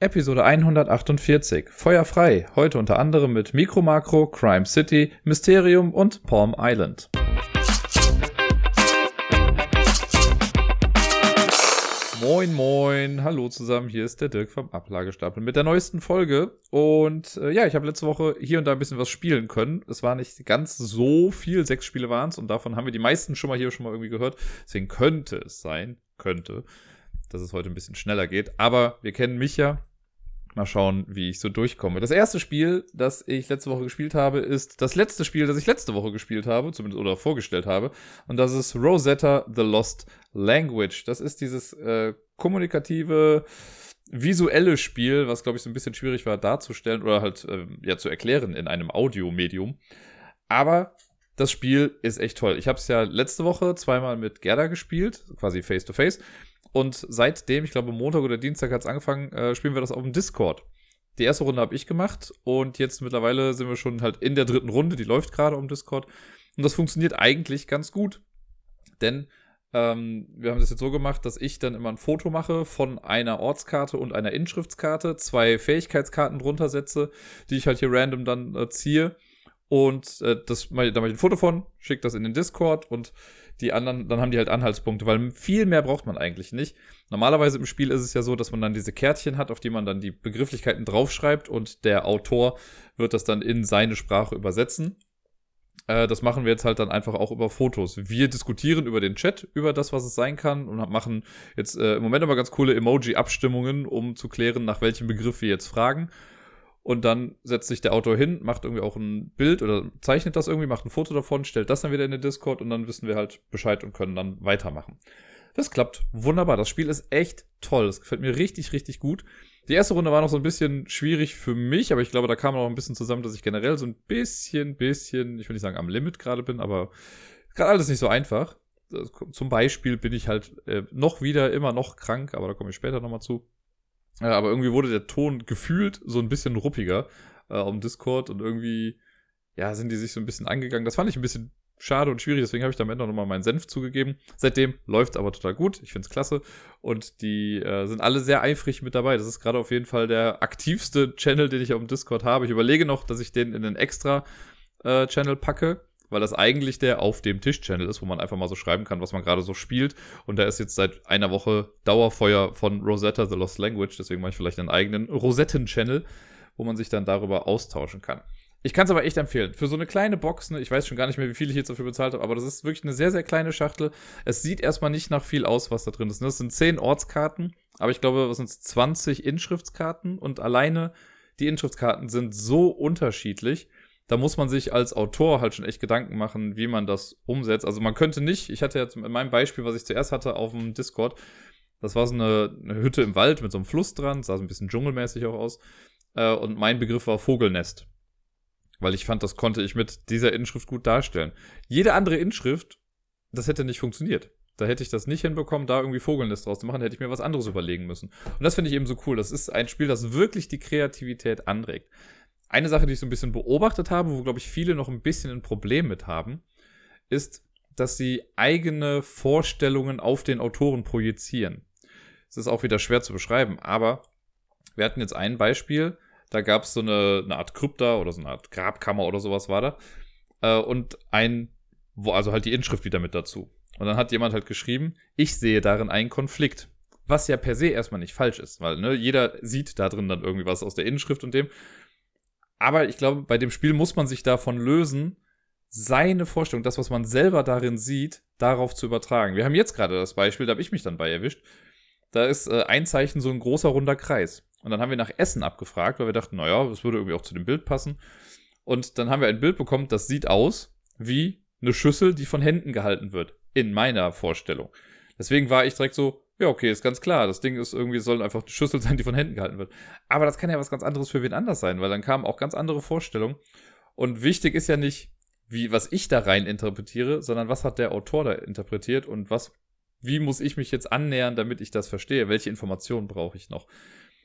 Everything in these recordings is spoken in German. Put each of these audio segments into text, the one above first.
Episode 148. Feuer frei. Heute unter anderem mit Micro Macro, Crime City, Mysterium und Palm Island. Moin, moin, hallo zusammen, hier ist der Dirk vom Ablagestapel mit der neuesten Folge. Und äh, ja, ich habe letzte Woche hier und da ein bisschen was spielen können. Es war nicht ganz so viel, sechs Spiele waren es und davon haben wir die meisten schon mal hier schon mal irgendwie gehört. Deswegen könnte es sein, könnte, dass es heute ein bisschen schneller geht. Aber wir kennen mich ja, Mal schauen, wie ich so durchkomme. Das erste Spiel, das ich letzte Woche gespielt habe, ist das letzte Spiel, das ich letzte Woche gespielt habe, zumindest oder vorgestellt habe. Und das ist Rosetta The Lost Language. Das ist dieses äh, kommunikative, visuelle Spiel, was, glaube ich, so ein bisschen schwierig war darzustellen oder halt äh, ja zu erklären in einem Audiomedium. Aber das Spiel ist echt toll. Ich habe es ja letzte Woche zweimal mit Gerda gespielt, quasi face to face. Und seitdem, ich glaube Montag oder Dienstag hat es angefangen, äh, spielen wir das auf dem Discord. Die erste Runde habe ich gemacht und jetzt mittlerweile sind wir schon halt in der dritten Runde, die läuft gerade um Discord. Und das funktioniert eigentlich ganz gut. Denn ähm, wir haben das jetzt so gemacht, dass ich dann immer ein Foto mache von einer Ortskarte und einer Inschriftskarte, zwei Fähigkeitskarten drunter setze, die ich halt hier random dann äh, ziehe. Und äh, das, da mache ich ein Foto von, schicke das in den Discord und die anderen, dann haben die halt Anhaltspunkte, weil viel mehr braucht man eigentlich nicht. Normalerweise im Spiel ist es ja so, dass man dann diese Kärtchen hat, auf die man dann die Begrifflichkeiten draufschreibt und der Autor wird das dann in seine Sprache übersetzen. Äh, das machen wir jetzt halt dann einfach auch über Fotos. Wir diskutieren über den Chat, über das, was es sein kann und machen jetzt äh, im Moment aber ganz coole Emoji-Abstimmungen, um zu klären, nach welchem Begriff wir jetzt fragen. Und dann setzt sich der Autor hin, macht irgendwie auch ein Bild oder zeichnet das irgendwie, macht ein Foto davon, stellt das dann wieder in den Discord und dann wissen wir halt Bescheid und können dann weitermachen. Das klappt wunderbar. Das Spiel ist echt toll. Das gefällt mir richtig, richtig gut. Die erste Runde war noch so ein bisschen schwierig für mich, aber ich glaube, da kam noch ein bisschen zusammen, dass ich generell so ein bisschen, bisschen, ich will nicht sagen am Limit gerade bin, aber gerade alles nicht so einfach. Zum Beispiel bin ich halt äh, noch wieder immer noch krank, aber da komme ich später nochmal zu. Ja, aber irgendwie wurde der Ton gefühlt so ein bisschen ruppiger äh, auf Discord und irgendwie, ja, sind die sich so ein bisschen angegangen. Das fand ich ein bisschen schade und schwierig, deswegen habe ich da am Ende nochmal meinen Senf zugegeben. Seitdem läuft aber total gut. Ich finde es klasse. Und die äh, sind alle sehr eifrig mit dabei. Das ist gerade auf jeden Fall der aktivste Channel, den ich auf dem Discord habe. Ich überlege noch, dass ich den in den extra äh, Channel packe weil das eigentlich der auf dem Tisch-Channel ist, wo man einfach mal so schreiben kann, was man gerade so spielt. Und da ist jetzt seit einer Woche Dauerfeuer von Rosetta The Lost Language, deswegen mache ich vielleicht einen eigenen Rosetten-Channel, wo man sich dann darüber austauschen kann. Ich kann es aber echt empfehlen. Für so eine kleine Box, ne, ich weiß schon gar nicht mehr, wie viel ich jetzt dafür bezahlt habe, aber das ist wirklich eine sehr, sehr kleine Schachtel. Es sieht erstmal nicht nach viel aus, was da drin ist. Ne? Das sind 10 Ortskarten, aber ich glaube, was sind 20 Inschriftskarten und alleine die Inschriftskarten sind so unterschiedlich da muss man sich als Autor halt schon echt Gedanken machen, wie man das umsetzt. Also man könnte nicht, ich hatte jetzt in meinem Beispiel, was ich zuerst hatte auf dem Discord, das war so eine, eine Hütte im Wald mit so einem Fluss dran, sah so ein bisschen dschungelmäßig auch aus. Äh, und mein Begriff war Vogelnest. Weil ich fand, das konnte ich mit dieser Inschrift gut darstellen. Jede andere Inschrift, das hätte nicht funktioniert. Da hätte ich das nicht hinbekommen, da irgendwie Vogelnest draus zu machen, hätte ich mir was anderes überlegen müssen. Und das finde ich eben so cool. Das ist ein Spiel, das wirklich die Kreativität anregt. Eine Sache, die ich so ein bisschen beobachtet habe, wo, glaube ich, viele noch ein bisschen ein Problem mit haben, ist, dass sie eigene Vorstellungen auf den Autoren projizieren. Es ist auch wieder schwer zu beschreiben, aber wir hatten jetzt ein Beispiel, da gab es so eine, eine Art Krypta oder so eine Art Grabkammer oder sowas war da. Äh, und ein, wo also halt die Inschrift wieder mit dazu. Und dann hat jemand halt geschrieben, ich sehe darin einen Konflikt. Was ja per se erstmal nicht falsch ist, weil ne, jeder sieht da drin dann irgendwie was aus der Inschrift und dem. Aber ich glaube, bei dem Spiel muss man sich davon lösen, seine Vorstellung, das, was man selber darin sieht, darauf zu übertragen. Wir haben jetzt gerade das Beispiel, da habe ich mich dann bei erwischt. Da ist äh, ein Zeichen so ein großer runder Kreis. Und dann haben wir nach Essen abgefragt, weil wir dachten, naja, das würde irgendwie auch zu dem Bild passen. Und dann haben wir ein Bild bekommen, das sieht aus wie eine Schüssel, die von Händen gehalten wird. In meiner Vorstellung. Deswegen war ich direkt so, ja, okay, ist ganz klar. Das Ding ist irgendwie, soll einfach die Schüssel sein, die von Händen gehalten wird. Aber das kann ja was ganz anderes für wen anders sein, weil dann kamen auch ganz andere Vorstellungen. Und wichtig ist ja nicht, wie, was ich da rein interpretiere, sondern was hat der Autor da interpretiert und was, wie muss ich mich jetzt annähern, damit ich das verstehe? Welche Informationen brauche ich noch?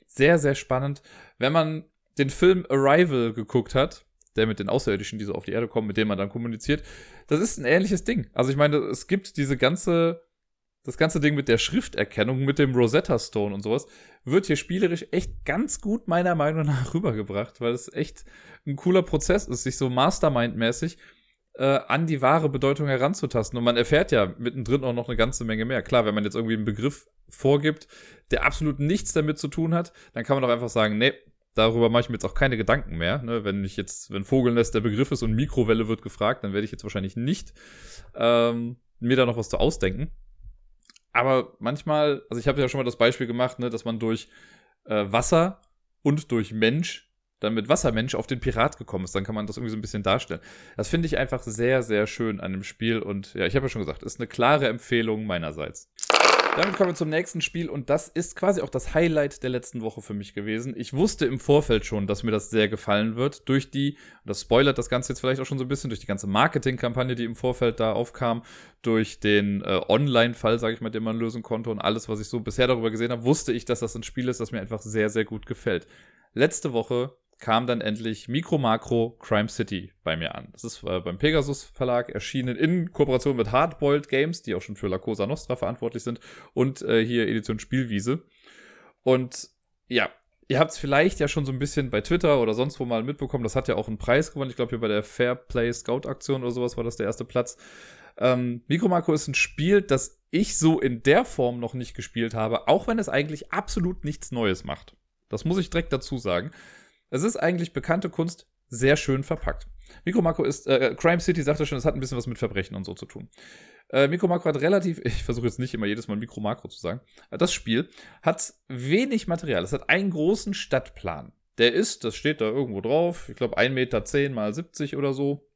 Sehr, sehr spannend. Wenn man den Film Arrival geguckt hat, der mit den Außerirdischen, die so auf die Erde kommen, mit denen man dann kommuniziert, das ist ein ähnliches Ding. Also ich meine, es gibt diese ganze das ganze Ding mit der Schrifterkennung, mit dem Rosetta Stone und sowas, wird hier spielerisch echt ganz gut meiner Meinung nach rübergebracht, weil es echt ein cooler Prozess ist, sich so Mastermind-mäßig äh, an die wahre Bedeutung heranzutasten. Und man erfährt ja mittendrin auch noch eine ganze Menge mehr. Klar, wenn man jetzt irgendwie einen Begriff vorgibt, der absolut nichts damit zu tun hat, dann kann man doch einfach sagen, nee, darüber mache ich mir jetzt auch keine Gedanken mehr. Ne? Wenn ich jetzt, wenn Vogelnest der Begriff ist und Mikrowelle wird gefragt, dann werde ich jetzt wahrscheinlich nicht ähm, mir da noch was zu ausdenken. Aber manchmal, also ich habe ja schon mal das Beispiel gemacht, ne, dass man durch äh, Wasser und durch Mensch dann mit Wassermensch auf den Pirat gekommen ist. Dann kann man das irgendwie so ein bisschen darstellen. Das finde ich einfach sehr, sehr schön an dem Spiel. Und ja, ich habe ja schon gesagt, ist eine klare Empfehlung meinerseits. Damit kommen wir zum nächsten Spiel und das ist quasi auch das Highlight der letzten Woche für mich gewesen. Ich wusste im Vorfeld schon, dass mir das sehr gefallen wird. Durch die, das spoilert das Ganze jetzt vielleicht auch schon so ein bisschen, durch die ganze Marketingkampagne, die im Vorfeld da aufkam, durch den äh, Online-Fall, sage ich mal, den man lösen konnte und alles, was ich so bisher darüber gesehen habe, wusste ich, dass das ein Spiel ist, das mir einfach sehr, sehr gut gefällt. Letzte Woche kam dann endlich Micro Macro Crime City bei mir an. Das ist äh, beim Pegasus Verlag erschienen in Kooperation mit Hardboiled Games, die auch schon für La Cosa Nostra verantwortlich sind und äh, hier Edition Spielwiese. Und ja, ihr habt es vielleicht ja schon so ein bisschen bei Twitter oder sonst wo mal mitbekommen. Das hat ja auch einen Preis gewonnen. Ich glaube, hier bei der Fair Play Scout Aktion oder sowas war das der erste Platz. Ähm, Micro Macro ist ein Spiel, das ich so in der Form noch nicht gespielt habe, auch wenn es eigentlich absolut nichts Neues macht. Das muss ich direkt dazu sagen. Es ist eigentlich bekannte Kunst, sehr schön verpackt. Mikro Makro ist, äh, Crime City sagte schon, es hat ein bisschen was mit Verbrechen und so zu tun. Äh, Mikro Makro hat relativ, ich versuche jetzt nicht immer jedes Mal Mikro Makro zu sagen, äh, das Spiel hat wenig Material. Es hat einen großen Stadtplan. Der ist, das steht da irgendwo drauf, ich glaube 1,10 Meter 10 mal 70 oder so.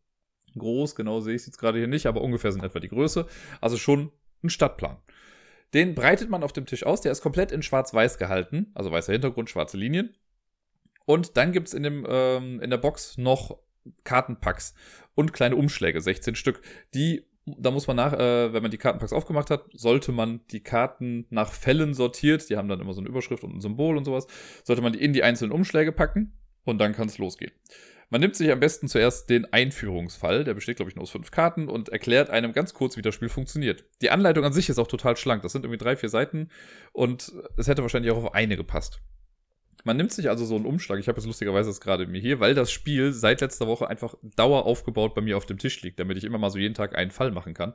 Groß, genau sehe ich es jetzt gerade hier nicht, aber ungefähr sind etwa die Größe. Also schon ein Stadtplan. Den breitet man auf dem Tisch aus, der ist komplett in schwarz-weiß gehalten, also weißer Hintergrund, schwarze Linien. Und dann gibt es in, ähm, in der Box noch Kartenpacks und kleine Umschläge, 16 Stück. Die, da muss man nach, äh, wenn man die Kartenpacks aufgemacht hat, sollte man die Karten nach Fällen sortiert, die haben dann immer so eine Überschrift und ein Symbol und sowas, sollte man die in die einzelnen Umschläge packen und dann kann es losgehen. Man nimmt sich am besten zuerst den Einführungsfall, der besteht, glaube ich, nur aus fünf Karten und erklärt einem ganz kurz, wie das Spiel funktioniert. Die Anleitung an sich ist auch total schlank. Das sind irgendwie drei, vier Seiten und es hätte wahrscheinlich auch auf eine gepasst. Man nimmt sich also so einen Umschlag. Ich habe jetzt lustigerweise das gerade mir hier, weil das Spiel seit letzter Woche einfach dauer aufgebaut bei mir auf dem Tisch liegt, damit ich immer mal so jeden Tag einen Fall machen kann.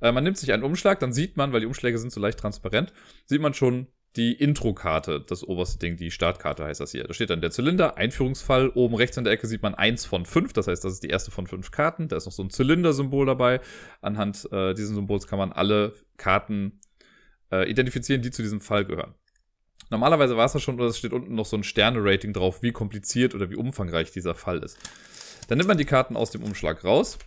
Äh, man nimmt sich einen Umschlag, dann sieht man, weil die Umschläge sind so leicht transparent, sieht man schon die Intro-Karte, das oberste Ding, die Startkarte heißt das hier. Da steht dann der Zylinder, Einführungsfall. Oben rechts in der Ecke sieht man eins von fünf, das heißt, das ist die erste von fünf Karten. Da ist noch so ein Zylinder-Symbol dabei. Anhand äh, dieses Symbols kann man alle Karten äh, identifizieren, die zu diesem Fall gehören. Normalerweise war es ja schon, oder es steht unten noch so ein Sterne-Rating drauf, wie kompliziert oder wie umfangreich dieser Fall ist. Dann nimmt man die Karten aus dem Umschlag raus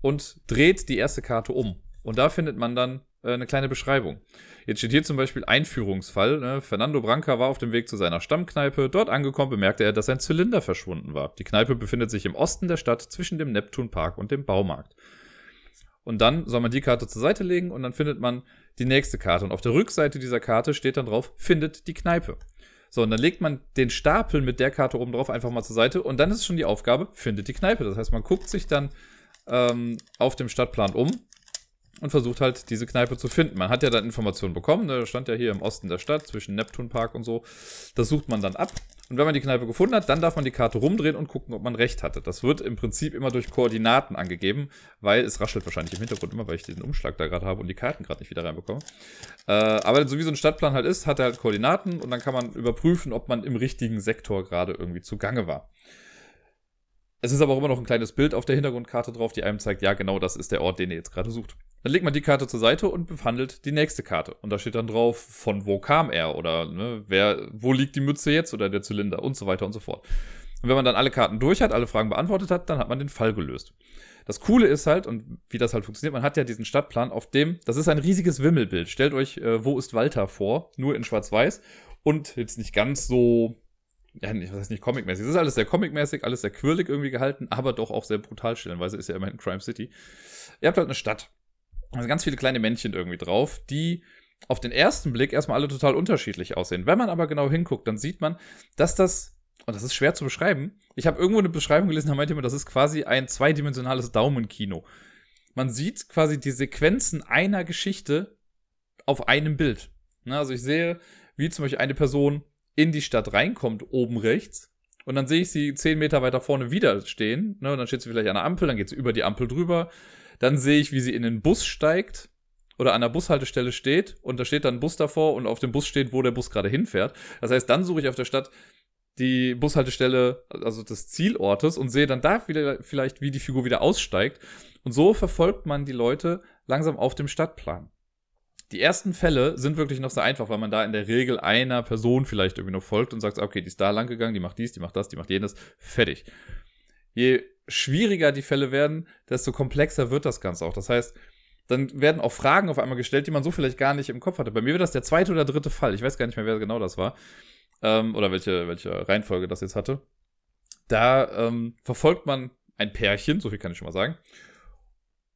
und dreht die erste Karte um. Und da findet man dann äh, eine kleine Beschreibung. Jetzt steht hier zum Beispiel Einführungsfall. Ne? Fernando Branca war auf dem Weg zu seiner Stammkneipe. Dort angekommen bemerkte er, dass sein Zylinder verschwunden war. Die Kneipe befindet sich im Osten der Stadt zwischen dem Neptunpark und dem Baumarkt. Und dann soll man die Karte zur Seite legen und dann findet man die nächste Karte. Und auf der Rückseite dieser Karte steht dann drauf, findet die Kneipe. So, und dann legt man den Stapel mit der Karte oben drauf einfach mal zur Seite und dann ist schon die Aufgabe, findet die Kneipe. Das heißt, man guckt sich dann ähm, auf dem Stadtplan um und versucht halt diese Kneipe zu finden. Man hat ja dann Informationen bekommen, ne? stand ja hier im Osten der Stadt zwischen Neptunpark und so. Das sucht man dann ab. Und wenn man die Kneipe gefunden hat, dann darf man die Karte rumdrehen und gucken, ob man recht hatte. Das wird im Prinzip immer durch Koordinaten angegeben, weil es raschelt wahrscheinlich im Hintergrund immer, weil ich diesen Umschlag da gerade habe und die Karten gerade nicht wieder reinbekomme. Äh, aber so wie so ein Stadtplan halt ist, hat er halt Koordinaten und dann kann man überprüfen, ob man im richtigen Sektor gerade irgendwie zugange war. Es ist aber auch immer noch ein kleines Bild auf der Hintergrundkarte drauf, die einem zeigt, ja, genau das ist der Ort, den ihr jetzt gerade sucht. Dann legt man die Karte zur Seite und behandelt die nächste Karte. Und da steht dann drauf, von wo kam er oder ne, wer, wo liegt die Mütze jetzt oder der Zylinder und so weiter und so fort. Und wenn man dann alle Karten durch hat, alle Fragen beantwortet hat, dann hat man den Fall gelöst. Das Coole ist halt, und wie das halt funktioniert, man hat ja diesen Stadtplan, auf dem, das ist ein riesiges Wimmelbild. Stellt euch, äh, wo ist Walter vor, nur in Schwarz-Weiß und jetzt nicht ganz so ja, was heißt nicht comic-mäßig. Es ist alles sehr comic-mäßig, alles sehr quirlig irgendwie gehalten, aber doch auch sehr brutal stellenweise, ist ja immerhin Crime City. Ihr habt halt eine Stadt. Da sind ganz viele kleine Männchen irgendwie drauf, die auf den ersten Blick erstmal alle total unterschiedlich aussehen. Wenn man aber genau hinguckt, dann sieht man, dass das, und das ist schwer zu beschreiben, ich habe irgendwo eine Beschreibung gelesen, da meinte jemand, das ist quasi ein zweidimensionales Daumenkino. Man sieht quasi die Sequenzen einer Geschichte auf einem Bild. Also ich sehe, wie zum Beispiel eine Person in die Stadt reinkommt, oben rechts. Und dann sehe ich sie zehn Meter weiter vorne wieder stehen. Ne, und dann steht sie vielleicht an der Ampel, dann geht sie über die Ampel drüber. Dann sehe ich, wie sie in den Bus steigt oder an der Bushaltestelle steht und da steht dann ein Bus davor und auf dem Bus steht, wo der Bus gerade hinfährt. Das heißt, dann suche ich auf der Stadt die Bushaltestelle, also des Zielortes und sehe dann da wieder vielleicht, wie die Figur wieder aussteigt. Und so verfolgt man die Leute langsam auf dem Stadtplan. Die ersten Fälle sind wirklich noch sehr einfach, weil man da in der Regel einer Person vielleicht irgendwie noch folgt und sagt, okay, die ist da lang gegangen, die macht dies, die macht das, die macht jenes, fertig. Je schwieriger die Fälle werden, desto komplexer wird das Ganze auch. Das heißt, dann werden auch Fragen auf einmal gestellt, die man so vielleicht gar nicht im Kopf hatte. Bei mir wird das der zweite oder dritte Fall. Ich weiß gar nicht mehr, wer genau das war. Ähm, oder welche, welche Reihenfolge das jetzt hatte. Da ähm, verfolgt man ein Pärchen, so viel kann ich schon mal sagen.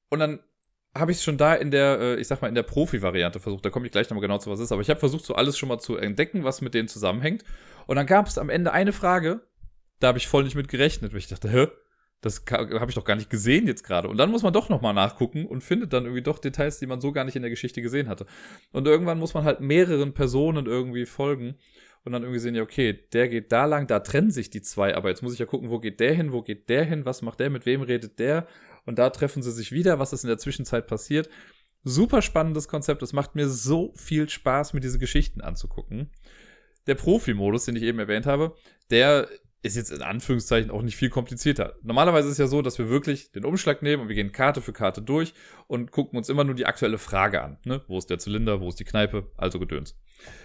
Und dann habe ich es schon da in der, äh, ich sag mal, in der Profi-Variante versucht. Da komme ich gleich nochmal genau zu, was ist. Aber ich habe versucht, so alles schon mal zu entdecken, was mit denen zusammenhängt. Und dann gab es am Ende eine Frage, da habe ich voll nicht mit gerechnet, weil ich dachte, hä? Das habe ich doch gar nicht gesehen jetzt gerade. Und dann muss man doch nochmal nachgucken und findet dann irgendwie doch Details, die man so gar nicht in der Geschichte gesehen hatte. Und irgendwann muss man halt mehreren Personen irgendwie folgen und dann irgendwie sehen, ja, okay, der geht da lang, da trennen sich die zwei, aber jetzt muss ich ja gucken, wo geht der hin, wo geht der hin, was macht der, mit wem redet der und da treffen sie sich wieder, was ist in der Zwischenzeit passiert. Super spannendes Konzept, es macht mir so viel Spaß, mir diese Geschichten anzugucken. Der Profi-Modus, den ich eben erwähnt habe, der ist jetzt in Anführungszeichen auch nicht viel komplizierter. Normalerweise ist es ja so, dass wir wirklich den Umschlag nehmen und wir gehen Karte für Karte durch und gucken uns immer nur die aktuelle Frage an. Ne? Wo ist der Zylinder, wo ist die Kneipe, also Gedöns.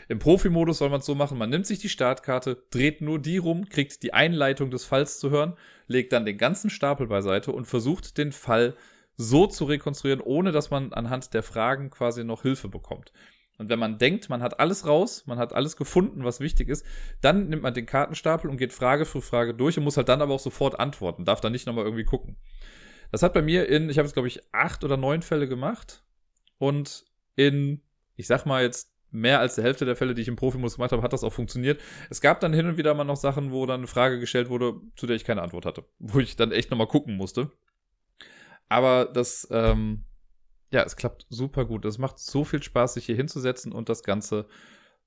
Im Profi-Modus soll man es so machen, man nimmt sich die Startkarte, dreht nur die rum, kriegt die Einleitung des Falls zu hören, legt dann den ganzen Stapel beiseite und versucht den Fall so zu rekonstruieren, ohne dass man anhand der Fragen quasi noch Hilfe bekommt. Und wenn man denkt, man hat alles raus, man hat alles gefunden, was wichtig ist, dann nimmt man den Kartenstapel und geht Frage für Frage durch und muss halt dann aber auch sofort antworten, darf dann nicht nochmal irgendwie gucken. Das hat bei mir in, ich habe es glaube ich acht oder neun Fälle gemacht und in, ich sag mal jetzt mehr als der Hälfte der Fälle, die ich im Profimodus gemacht habe, hat das auch funktioniert. Es gab dann hin und wieder mal noch Sachen, wo dann eine Frage gestellt wurde, zu der ich keine Antwort hatte, wo ich dann echt nochmal gucken musste. Aber das, ähm, ja, es klappt super gut. Es macht so viel Spaß, sich hier hinzusetzen und das Ganze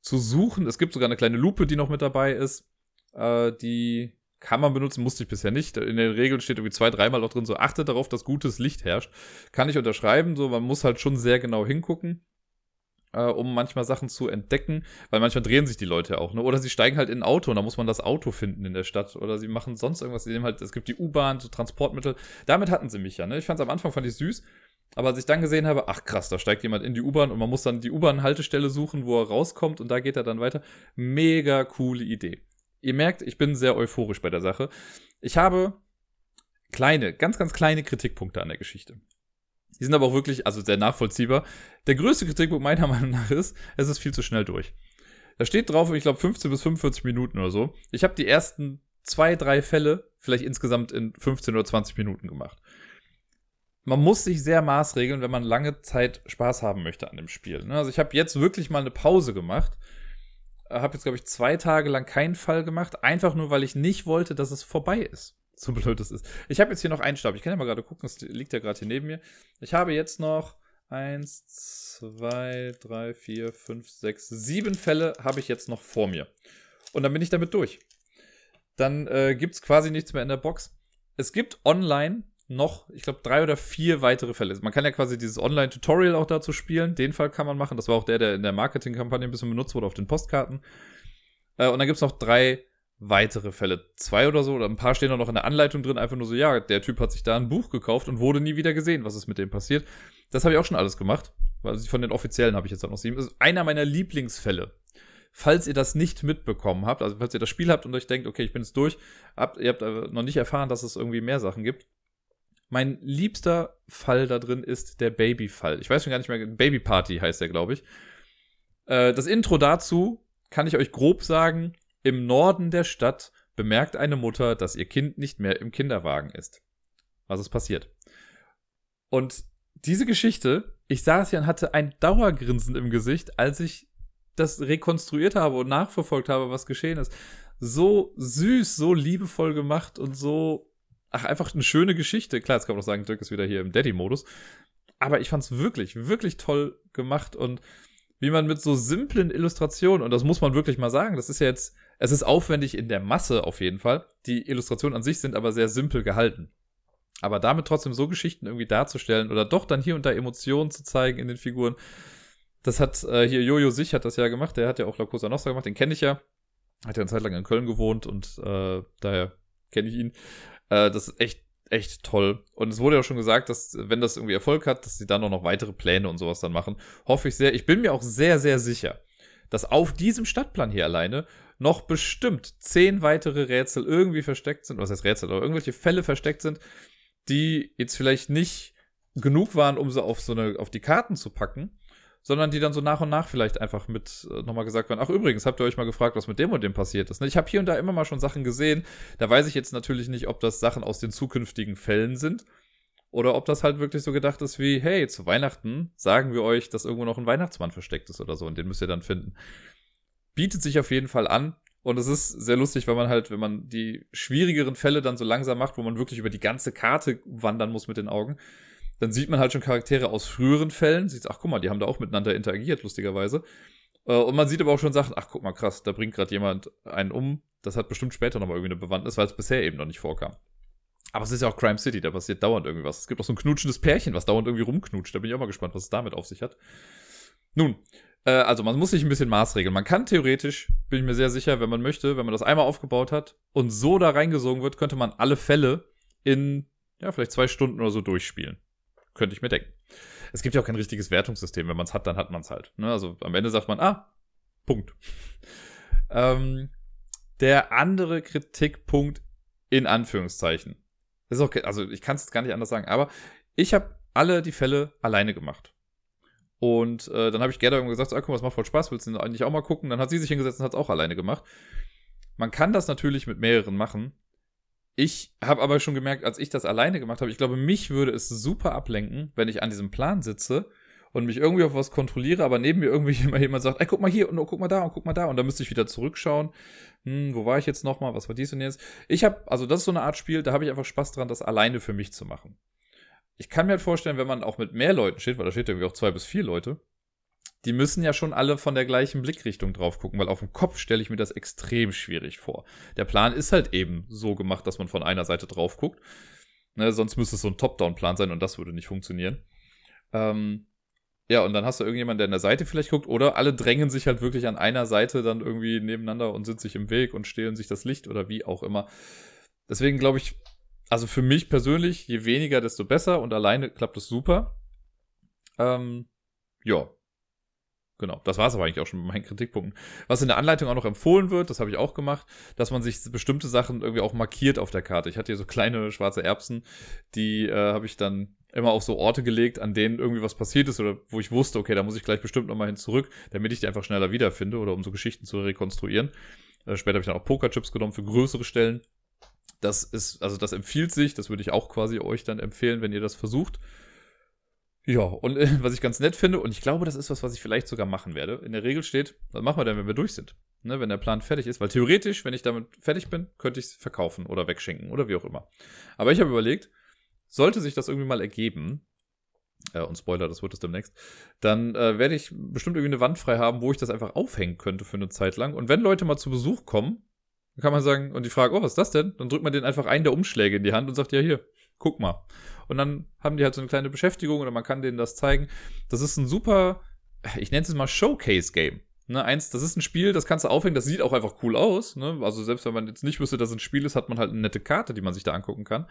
zu suchen. Es gibt sogar eine kleine Lupe, die noch mit dabei ist. Äh, die kann man benutzen, musste ich bisher nicht. In den Regeln steht irgendwie zwei, dreimal auch drin, so achtet darauf, dass gutes Licht herrscht. Kann ich unterschreiben, so man muss halt schon sehr genau hingucken, äh, um manchmal Sachen zu entdecken, weil manchmal drehen sich die Leute auch, ne? Oder sie steigen halt in ein Auto und da muss man das Auto finden in der Stadt. Oder sie machen sonst irgendwas. Sie nehmen halt, es gibt die U-Bahn, so Transportmittel. Damit hatten sie mich ja, ne? Ich fand es am Anfang fand ich süß. Aber als ich dann gesehen habe, ach krass, da steigt jemand in die U-Bahn und man muss dann die U-Bahn-Haltestelle suchen, wo er rauskommt und da geht er dann weiter. Mega coole Idee. Ihr merkt, ich bin sehr euphorisch bei der Sache. Ich habe kleine, ganz, ganz kleine Kritikpunkte an der Geschichte. Die sind aber auch wirklich, also sehr nachvollziehbar. Der größte Kritikpunkt meiner Meinung nach ist, es ist viel zu schnell durch. Da steht drauf, ich glaube, 15 bis 45 Minuten oder so. Ich habe die ersten zwei, drei Fälle vielleicht insgesamt in 15 oder 20 Minuten gemacht man muss sich sehr maßregeln, wenn man lange Zeit Spaß haben möchte an dem Spiel. Ne? Also ich habe jetzt wirklich mal eine Pause gemacht. Habe jetzt, glaube ich, zwei Tage lang keinen Fall gemacht. Einfach nur, weil ich nicht wollte, dass es vorbei ist. So blöd es ist. Ich habe jetzt hier noch einen Stab. Ich kann ja mal gerade gucken. Es liegt ja gerade hier neben mir. Ich habe jetzt noch eins, zwei, drei, vier, fünf, sechs, sieben Fälle habe ich jetzt noch vor mir. Und dann bin ich damit durch. Dann äh, gibt es quasi nichts mehr in der Box. Es gibt online noch, ich glaube, drei oder vier weitere Fälle. Man kann ja quasi dieses Online-Tutorial auch dazu spielen. Den Fall kann man machen. Das war auch der, der in der Marketingkampagne ein bisschen benutzt wurde auf den Postkarten. Äh, und dann gibt es noch drei weitere Fälle. Zwei oder so, oder ein paar stehen auch noch in der Anleitung drin, einfach nur so, ja, der Typ hat sich da ein Buch gekauft und wurde nie wieder gesehen, was ist mit dem passiert. Das habe ich auch schon alles gemacht. Also von den offiziellen habe ich jetzt auch noch sieben. Das ist einer meiner Lieblingsfälle. Falls ihr das nicht mitbekommen habt, also falls ihr das Spiel habt und euch denkt, okay, ich bin jetzt durch, habt, ihr habt noch nicht erfahren, dass es irgendwie mehr Sachen gibt, mein liebster Fall da drin ist der Baby-Fall. Ich weiß schon gar nicht mehr, Baby Party heißt der, glaube ich. Äh, das Intro dazu kann ich euch grob sagen. Im Norden der Stadt bemerkt eine Mutter, dass ihr Kind nicht mehr im Kinderwagen ist. Was ist passiert? Und diese Geschichte, ich saß hier und hatte ein Dauergrinsen im Gesicht, als ich das rekonstruiert habe und nachverfolgt habe, was geschehen ist. So süß, so liebevoll gemacht und so ach, einfach eine schöne Geschichte. Klar, jetzt kann man auch sagen, Dirk ist wieder hier im Daddy-Modus. Aber ich fand es wirklich, wirklich toll gemacht und wie man mit so simplen Illustrationen, und das muss man wirklich mal sagen, das ist ja jetzt, es ist aufwendig in der Masse auf jeden Fall. Die Illustrationen an sich sind aber sehr simpel gehalten. Aber damit trotzdem so Geschichten irgendwie darzustellen oder doch dann hier und da Emotionen zu zeigen in den Figuren, das hat äh, hier Jojo Sich hat das ja gemacht, der hat ja auch La Cosa Nostra gemacht, den kenne ich ja. Hat ja eine Zeit lang in Köln gewohnt und äh, daher kenne ich ihn. Äh, das ist echt echt toll. Und es wurde ja schon gesagt, dass, wenn das irgendwie Erfolg hat, dass sie dann auch noch weitere Pläne und sowas dann machen. Hoffe ich sehr. Ich bin mir auch sehr, sehr sicher, dass auf diesem Stadtplan hier alleine noch bestimmt zehn weitere Rätsel irgendwie versteckt sind, was heißt Rätsel, aber irgendwelche Fälle versteckt sind, die jetzt vielleicht nicht genug waren, um sie auf so eine, auf die Karten zu packen, sondern die dann so nach und nach vielleicht einfach mit äh, nochmal gesagt werden, ach übrigens, habt ihr euch mal gefragt, was mit dem und dem passiert ist. Ne? Ich habe hier und da immer mal schon Sachen gesehen, da weiß ich jetzt natürlich nicht, ob das Sachen aus den zukünftigen Fällen sind oder ob das halt wirklich so gedacht ist wie, hey, zu Weihnachten sagen wir euch, dass irgendwo noch ein Weihnachtsmann versteckt ist oder so und den müsst ihr dann finden. Bietet sich auf jeden Fall an, und es ist sehr lustig, weil man halt, wenn man die schwierigeren Fälle dann so langsam macht, wo man wirklich über die ganze Karte wandern muss mit den Augen, dann sieht man halt schon Charaktere aus früheren Fällen. Sieht, ach guck mal, die haben da auch miteinander interagiert, lustigerweise. Äh, und man sieht aber auch schon Sachen, ach guck mal, krass, da bringt gerade jemand einen um. Das hat bestimmt später nochmal irgendwie eine Bewandtnis, weil es bisher eben noch nicht vorkam. Aber es ist ja auch Crime City, da passiert dauernd irgendwie was. Es gibt auch so ein knutschendes Pärchen, was dauernd irgendwie rumknutscht. Da bin ich auch mal gespannt, was es damit auf sich hat. Nun, äh, also man muss sich ein bisschen maßregeln. Man kann theoretisch, bin ich mir sehr sicher, wenn man möchte, wenn man das einmal aufgebaut hat und so da reingesogen wird, könnte man alle Fälle in, ja, vielleicht zwei Stunden oder so durchspielen. Könnte ich mir denken. Es gibt ja auch kein richtiges Wertungssystem. Wenn man es hat, dann hat man es halt. Ne? Also am Ende sagt man, ah, Punkt. ähm, der andere Kritikpunkt in Anführungszeichen. Das ist okay, also ich kann es gar nicht anders sagen, aber ich habe alle die Fälle alleine gemacht. Und äh, dann habe ich Gerda gesagt, ah, guck mal, das macht voll Spaß, willst du eigentlich auch mal gucken? Dann hat sie sich hingesetzt und hat es auch alleine gemacht. Man kann das natürlich mit mehreren machen, ich habe aber schon gemerkt, als ich das alleine gemacht habe, ich glaube, mich würde es super ablenken, wenn ich an diesem Plan sitze und mich irgendwie auf was kontrolliere, aber neben mir irgendwie immer jemand sagt, ey, guck mal hier und oh, guck mal da und guck mal da und dann müsste ich wieder zurückschauen. Hm, wo war ich jetzt nochmal? Was war dies und jetzt? Ich habe, also das ist so eine Art Spiel, da habe ich einfach Spaß dran, das alleine für mich zu machen. Ich kann mir halt vorstellen, wenn man auch mit mehr Leuten steht, weil da steht irgendwie auch zwei bis vier Leute, die müssen ja schon alle von der gleichen Blickrichtung drauf gucken, weil auf dem Kopf stelle ich mir das extrem schwierig vor. Der Plan ist halt eben so gemacht, dass man von einer Seite drauf guckt. Ne, sonst müsste es so ein Top-Down-Plan sein und das würde nicht funktionieren. Ähm, ja, und dann hast du irgendjemanden, der an der Seite vielleicht guckt, oder alle drängen sich halt wirklich an einer Seite dann irgendwie nebeneinander und sind sich im Weg und stehlen sich das Licht oder wie auch immer. Deswegen glaube ich, also für mich persönlich, je weniger, desto besser und alleine klappt es super. Ähm, ja, Genau, das war es aber eigentlich auch schon mit meinen Kritikpunkten. Was in der Anleitung auch noch empfohlen wird, das habe ich auch gemacht, dass man sich bestimmte Sachen irgendwie auch markiert auf der Karte. Ich hatte hier so kleine schwarze Erbsen, die äh, habe ich dann immer auf so Orte gelegt, an denen irgendwie was passiert ist oder wo ich wusste, okay, da muss ich gleich bestimmt nochmal hin zurück, damit ich die einfach schneller wiederfinde oder um so Geschichten zu rekonstruieren. Äh, später habe ich dann auch Pokerchips genommen für größere Stellen. Das ist, also das empfiehlt sich, das würde ich auch quasi euch dann empfehlen, wenn ihr das versucht. Ja, und äh, was ich ganz nett finde, und ich glaube, das ist was, was ich vielleicht sogar machen werde. In der Regel steht, was machen wir denn, wenn wir durch sind? Ne, wenn der Plan fertig ist. Weil theoretisch, wenn ich damit fertig bin, könnte ich es verkaufen oder wegschenken oder wie auch immer. Aber ich habe überlegt, sollte sich das irgendwie mal ergeben, äh, und Spoiler, das wird es demnächst, dann äh, werde ich bestimmt irgendwie eine Wand frei haben, wo ich das einfach aufhängen könnte für eine Zeit lang. Und wenn Leute mal zu Besuch kommen, dann kann man sagen, und die fragen, oh, was ist das denn? Dann drückt man denen einfach einen der Umschläge in die Hand und sagt, ja, hier, guck mal. Und dann haben die halt so eine kleine Beschäftigung oder man kann denen das zeigen. Das ist ein super, ich nenne es mal Showcase-Game. Ne, eins, das ist ein Spiel, das kannst du aufhängen, das sieht auch einfach cool aus. Ne? Also selbst wenn man jetzt nicht wüsste, dass es ein Spiel ist, hat man halt eine nette Karte, die man sich da angucken kann.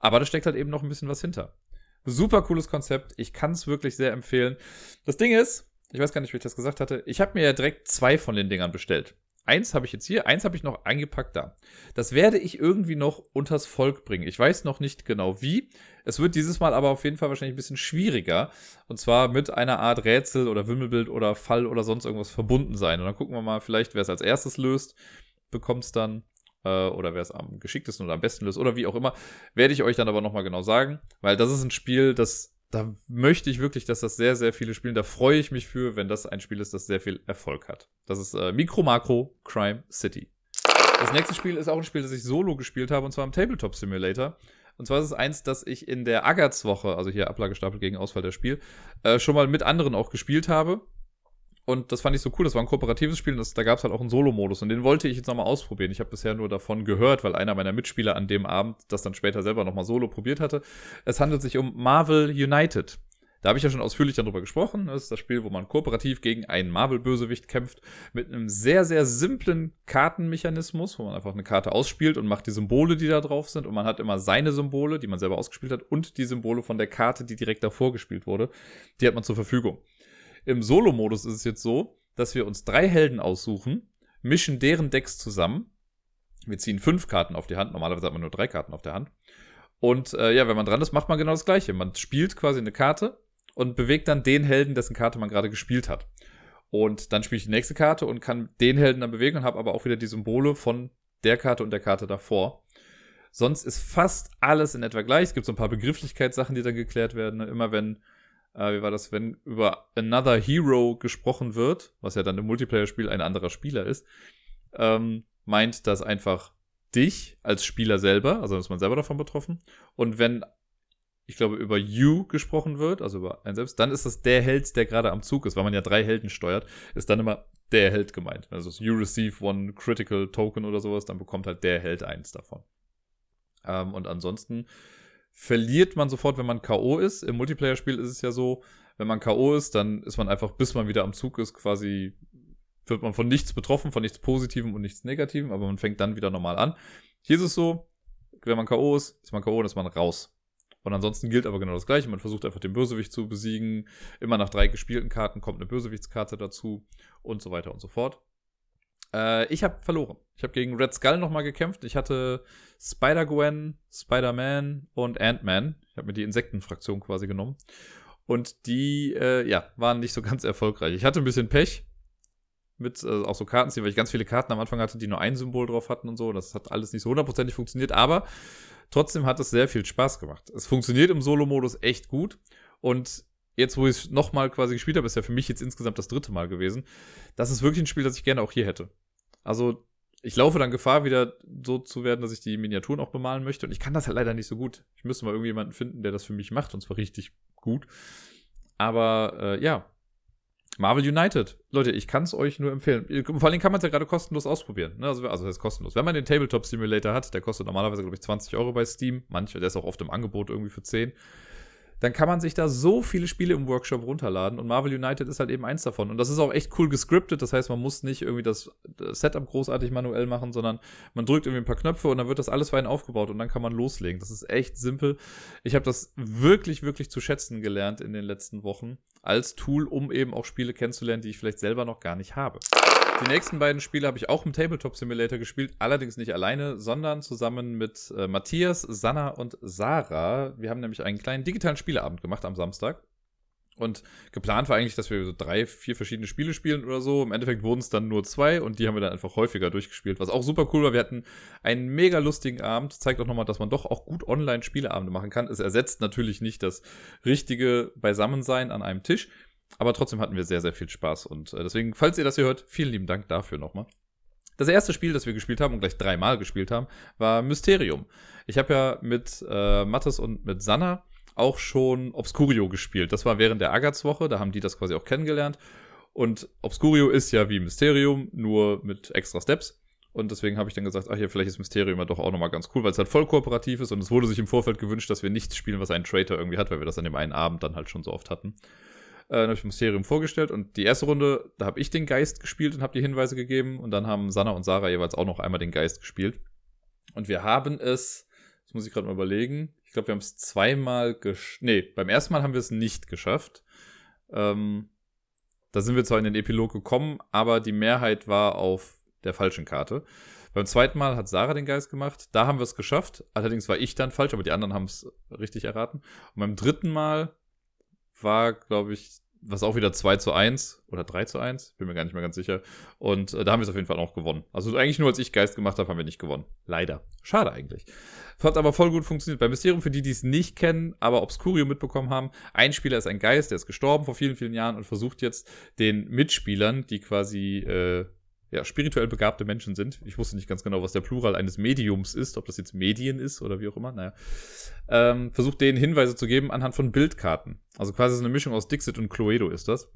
Aber da steckt halt eben noch ein bisschen was hinter. Super cooles Konzept. Ich kann es wirklich sehr empfehlen. Das Ding ist, ich weiß gar nicht, wie ich das gesagt hatte, ich habe mir ja direkt zwei von den Dingern bestellt. Eins habe ich jetzt hier, eins habe ich noch eingepackt da. Das werde ich irgendwie noch unters Volk bringen. Ich weiß noch nicht genau wie. Es wird dieses Mal aber auf jeden Fall wahrscheinlich ein bisschen schwieriger. Und zwar mit einer Art Rätsel oder Wimmelbild oder Fall oder sonst irgendwas verbunden sein. Und dann gucken wir mal vielleicht, wer es als erstes löst, bekommt es dann. Äh, oder wer es am geschicktesten oder am besten löst oder wie auch immer. Werde ich euch dann aber nochmal genau sagen. Weil das ist ein Spiel, das da möchte ich wirklich, dass das sehr, sehr viele spielen. Da freue ich mich für, wenn das ein Spiel ist, das sehr viel Erfolg hat. Das ist äh, Micro Macro Crime City. Das nächste Spiel ist auch ein Spiel, das ich solo gespielt habe, und zwar im Tabletop Simulator. Und zwar ist es eins, das ich in der Agatz-Woche, also hier Ablagestapel gegen Ausfall der Spiel, äh, schon mal mit anderen auch gespielt habe. Und das fand ich so cool. Das war ein kooperatives Spiel und das, da gab es halt auch einen Solo-Modus. Und den wollte ich jetzt nochmal ausprobieren. Ich habe bisher nur davon gehört, weil einer meiner Mitspieler an dem Abend das dann später selber nochmal solo probiert hatte. Es handelt sich um Marvel United. Da habe ich ja schon ausführlich darüber gesprochen. Das ist das Spiel, wo man kooperativ gegen einen Marvel-Bösewicht kämpft, mit einem sehr, sehr simplen Kartenmechanismus, wo man einfach eine Karte ausspielt und macht die Symbole, die da drauf sind. Und man hat immer seine Symbole, die man selber ausgespielt hat, und die Symbole von der Karte, die direkt davor gespielt wurde. Die hat man zur Verfügung. Im Solo-Modus ist es jetzt so, dass wir uns drei Helden aussuchen, mischen deren Decks zusammen. Wir ziehen fünf Karten auf die Hand. Normalerweise hat man nur drei Karten auf der Hand. Und äh, ja, wenn man dran ist, macht man genau das Gleiche. Man spielt quasi eine Karte und bewegt dann den Helden, dessen Karte man gerade gespielt hat. Und dann spiele ich die nächste Karte und kann den Helden dann bewegen und habe aber auch wieder die Symbole von der Karte und der Karte davor. Sonst ist fast alles in etwa gleich. Es gibt so ein paar Begrifflichkeitssachen, die dann geklärt werden. Immer wenn äh, wie war das, wenn über Another Hero gesprochen wird, was ja dann im Multiplayer-Spiel ein anderer Spieler ist, ähm, meint das einfach dich als Spieler selber, also ist man selber davon betroffen. Und wenn, ich glaube, über you gesprochen wird, also über einen selbst, dann ist das der Held, der gerade am Zug ist, weil man ja drei Helden steuert, ist dann immer der Held gemeint. Also you receive one critical token oder sowas, dann bekommt halt der Held eins davon. Ähm, und ansonsten verliert man sofort, wenn man K.O. ist. Im Multiplayer-Spiel ist es ja so, wenn man K.O. ist, dann ist man einfach, bis man wieder am Zug ist, quasi, wird man von nichts betroffen, von nichts Positivem und nichts Negativem, aber man fängt dann wieder normal an. Hier ist es so, wenn man K.O. ist, ist man K.O. und ist man raus. Und ansonsten gilt aber genau das Gleiche. Man versucht einfach den Bösewicht zu besiegen. Immer nach drei gespielten Karten kommt eine Bösewichtskarte dazu und so weiter und so fort. Äh, ich habe verloren. Ich habe gegen Red Skull nochmal gekämpft. Ich hatte Spider-Gwen, Spider-Man und Ant-Man. Ich habe mir die Insektenfraktion quasi genommen. Und die, äh, ja, waren nicht so ganz erfolgreich. Ich hatte ein bisschen Pech mit äh, auch so Karten weil ich ganz viele Karten am Anfang hatte, die nur ein Symbol drauf hatten und so. Das hat alles nicht so hundertprozentig funktioniert, aber trotzdem hat es sehr viel Spaß gemacht. Es funktioniert im Solo-Modus echt gut. Und jetzt, wo ich es nochmal quasi gespielt habe, ist ja für mich jetzt insgesamt das dritte Mal gewesen. Das ist wirklich ein Spiel, das ich gerne auch hier hätte. Also, ich laufe dann Gefahr, wieder so zu werden, dass ich die Miniaturen auch bemalen möchte. Und ich kann das halt leider nicht so gut. Ich müsste mal irgendjemanden finden, der das für mich macht. Und zwar richtig gut. Aber äh, ja. Marvel United. Leute, ich kann es euch nur empfehlen. Vor allem kann man es ja gerade kostenlos ausprobieren. Ne? Also, also das ist kostenlos. Wenn man den Tabletop Simulator hat, der kostet normalerweise, glaube ich, 20 Euro bei Steam. Manche, der ist auch oft im Angebot irgendwie für 10 dann kann man sich da so viele Spiele im Workshop runterladen und Marvel United ist halt eben eins davon. Und das ist auch echt cool gescriptet, das heißt, man muss nicht irgendwie das Setup großartig manuell machen, sondern man drückt irgendwie ein paar Knöpfe und dann wird das alles für einen aufgebaut und dann kann man loslegen. Das ist echt simpel. Ich habe das wirklich, wirklich zu schätzen gelernt in den letzten Wochen als Tool, um eben auch Spiele kennenzulernen, die ich vielleicht selber noch gar nicht habe. Die nächsten beiden Spiele habe ich auch im Tabletop Simulator gespielt, allerdings nicht alleine, sondern zusammen mit äh, Matthias, Sanna und Sarah. Wir haben nämlich einen kleinen digitalen Spieleabend gemacht am Samstag. Und geplant war eigentlich, dass wir so drei, vier verschiedene Spiele spielen oder so. Im Endeffekt wurden es dann nur zwei und die haben wir dann einfach häufiger durchgespielt, was auch super cool war. Wir hatten einen mega lustigen Abend. Zeigt auch nochmal, dass man doch auch gut online Spieleabende machen kann. Es ersetzt natürlich nicht das richtige Beisammensein an einem Tisch. Aber trotzdem hatten wir sehr, sehr viel Spaß. Und äh, deswegen, falls ihr das hier hört, vielen lieben Dank dafür nochmal. Das erste Spiel, das wir gespielt haben und gleich dreimal gespielt haben, war Mysterium. Ich habe ja mit äh, Mattes und mit Sanna auch schon Obscurio gespielt. Das war während der Agats-Woche, da haben die das quasi auch kennengelernt. Und Obscurio ist ja wie Mysterium, nur mit extra Steps. Und deswegen habe ich dann gesagt, ach ja, vielleicht ist Mysterium ja doch auch nochmal ganz cool, weil es halt voll kooperativ ist und es wurde sich im Vorfeld gewünscht, dass wir nichts spielen, was einen Traitor irgendwie hat, weil wir das an dem einen Abend dann halt schon so oft hatten. Äh, dann habe ich Mysterium vorgestellt und die erste Runde, da habe ich den Geist gespielt und habe die Hinweise gegeben und dann haben Sanna und Sarah jeweils auch noch einmal den Geist gespielt. Und wir haben es, das muss ich gerade mal überlegen, ich glaube, wir haben es zweimal geschafft. Nee, beim ersten Mal haben wir es nicht geschafft. Ähm, da sind wir zwar in den Epilog gekommen, aber die Mehrheit war auf der falschen Karte. Beim zweiten Mal hat Sarah den Geist gemacht. Da haben wir es geschafft. Allerdings war ich dann falsch, aber die anderen haben es richtig erraten. Und beim dritten Mal war, glaube ich, was auch wieder 2 zu 1 oder 3 zu 1, bin mir gar nicht mehr ganz sicher. Und äh, da haben wir es auf jeden Fall auch gewonnen. Also eigentlich nur als ich Geist gemacht habe, haben wir nicht gewonnen. Leider. Schade eigentlich. Hat aber voll gut funktioniert. Bei Mysterium, für die, die es nicht kennen, aber Obscurio mitbekommen haben, ein Spieler ist ein Geist, der ist gestorben vor vielen, vielen Jahren und versucht jetzt den Mitspielern, die quasi äh, ja, spirituell begabte Menschen sind. Ich wusste nicht ganz genau, was der Plural eines Mediums ist, ob das jetzt Medien ist oder wie auch immer. Naja. Ähm, versucht denen Hinweise zu geben anhand von Bildkarten. Also quasi so eine Mischung aus Dixit und Cluedo ist das.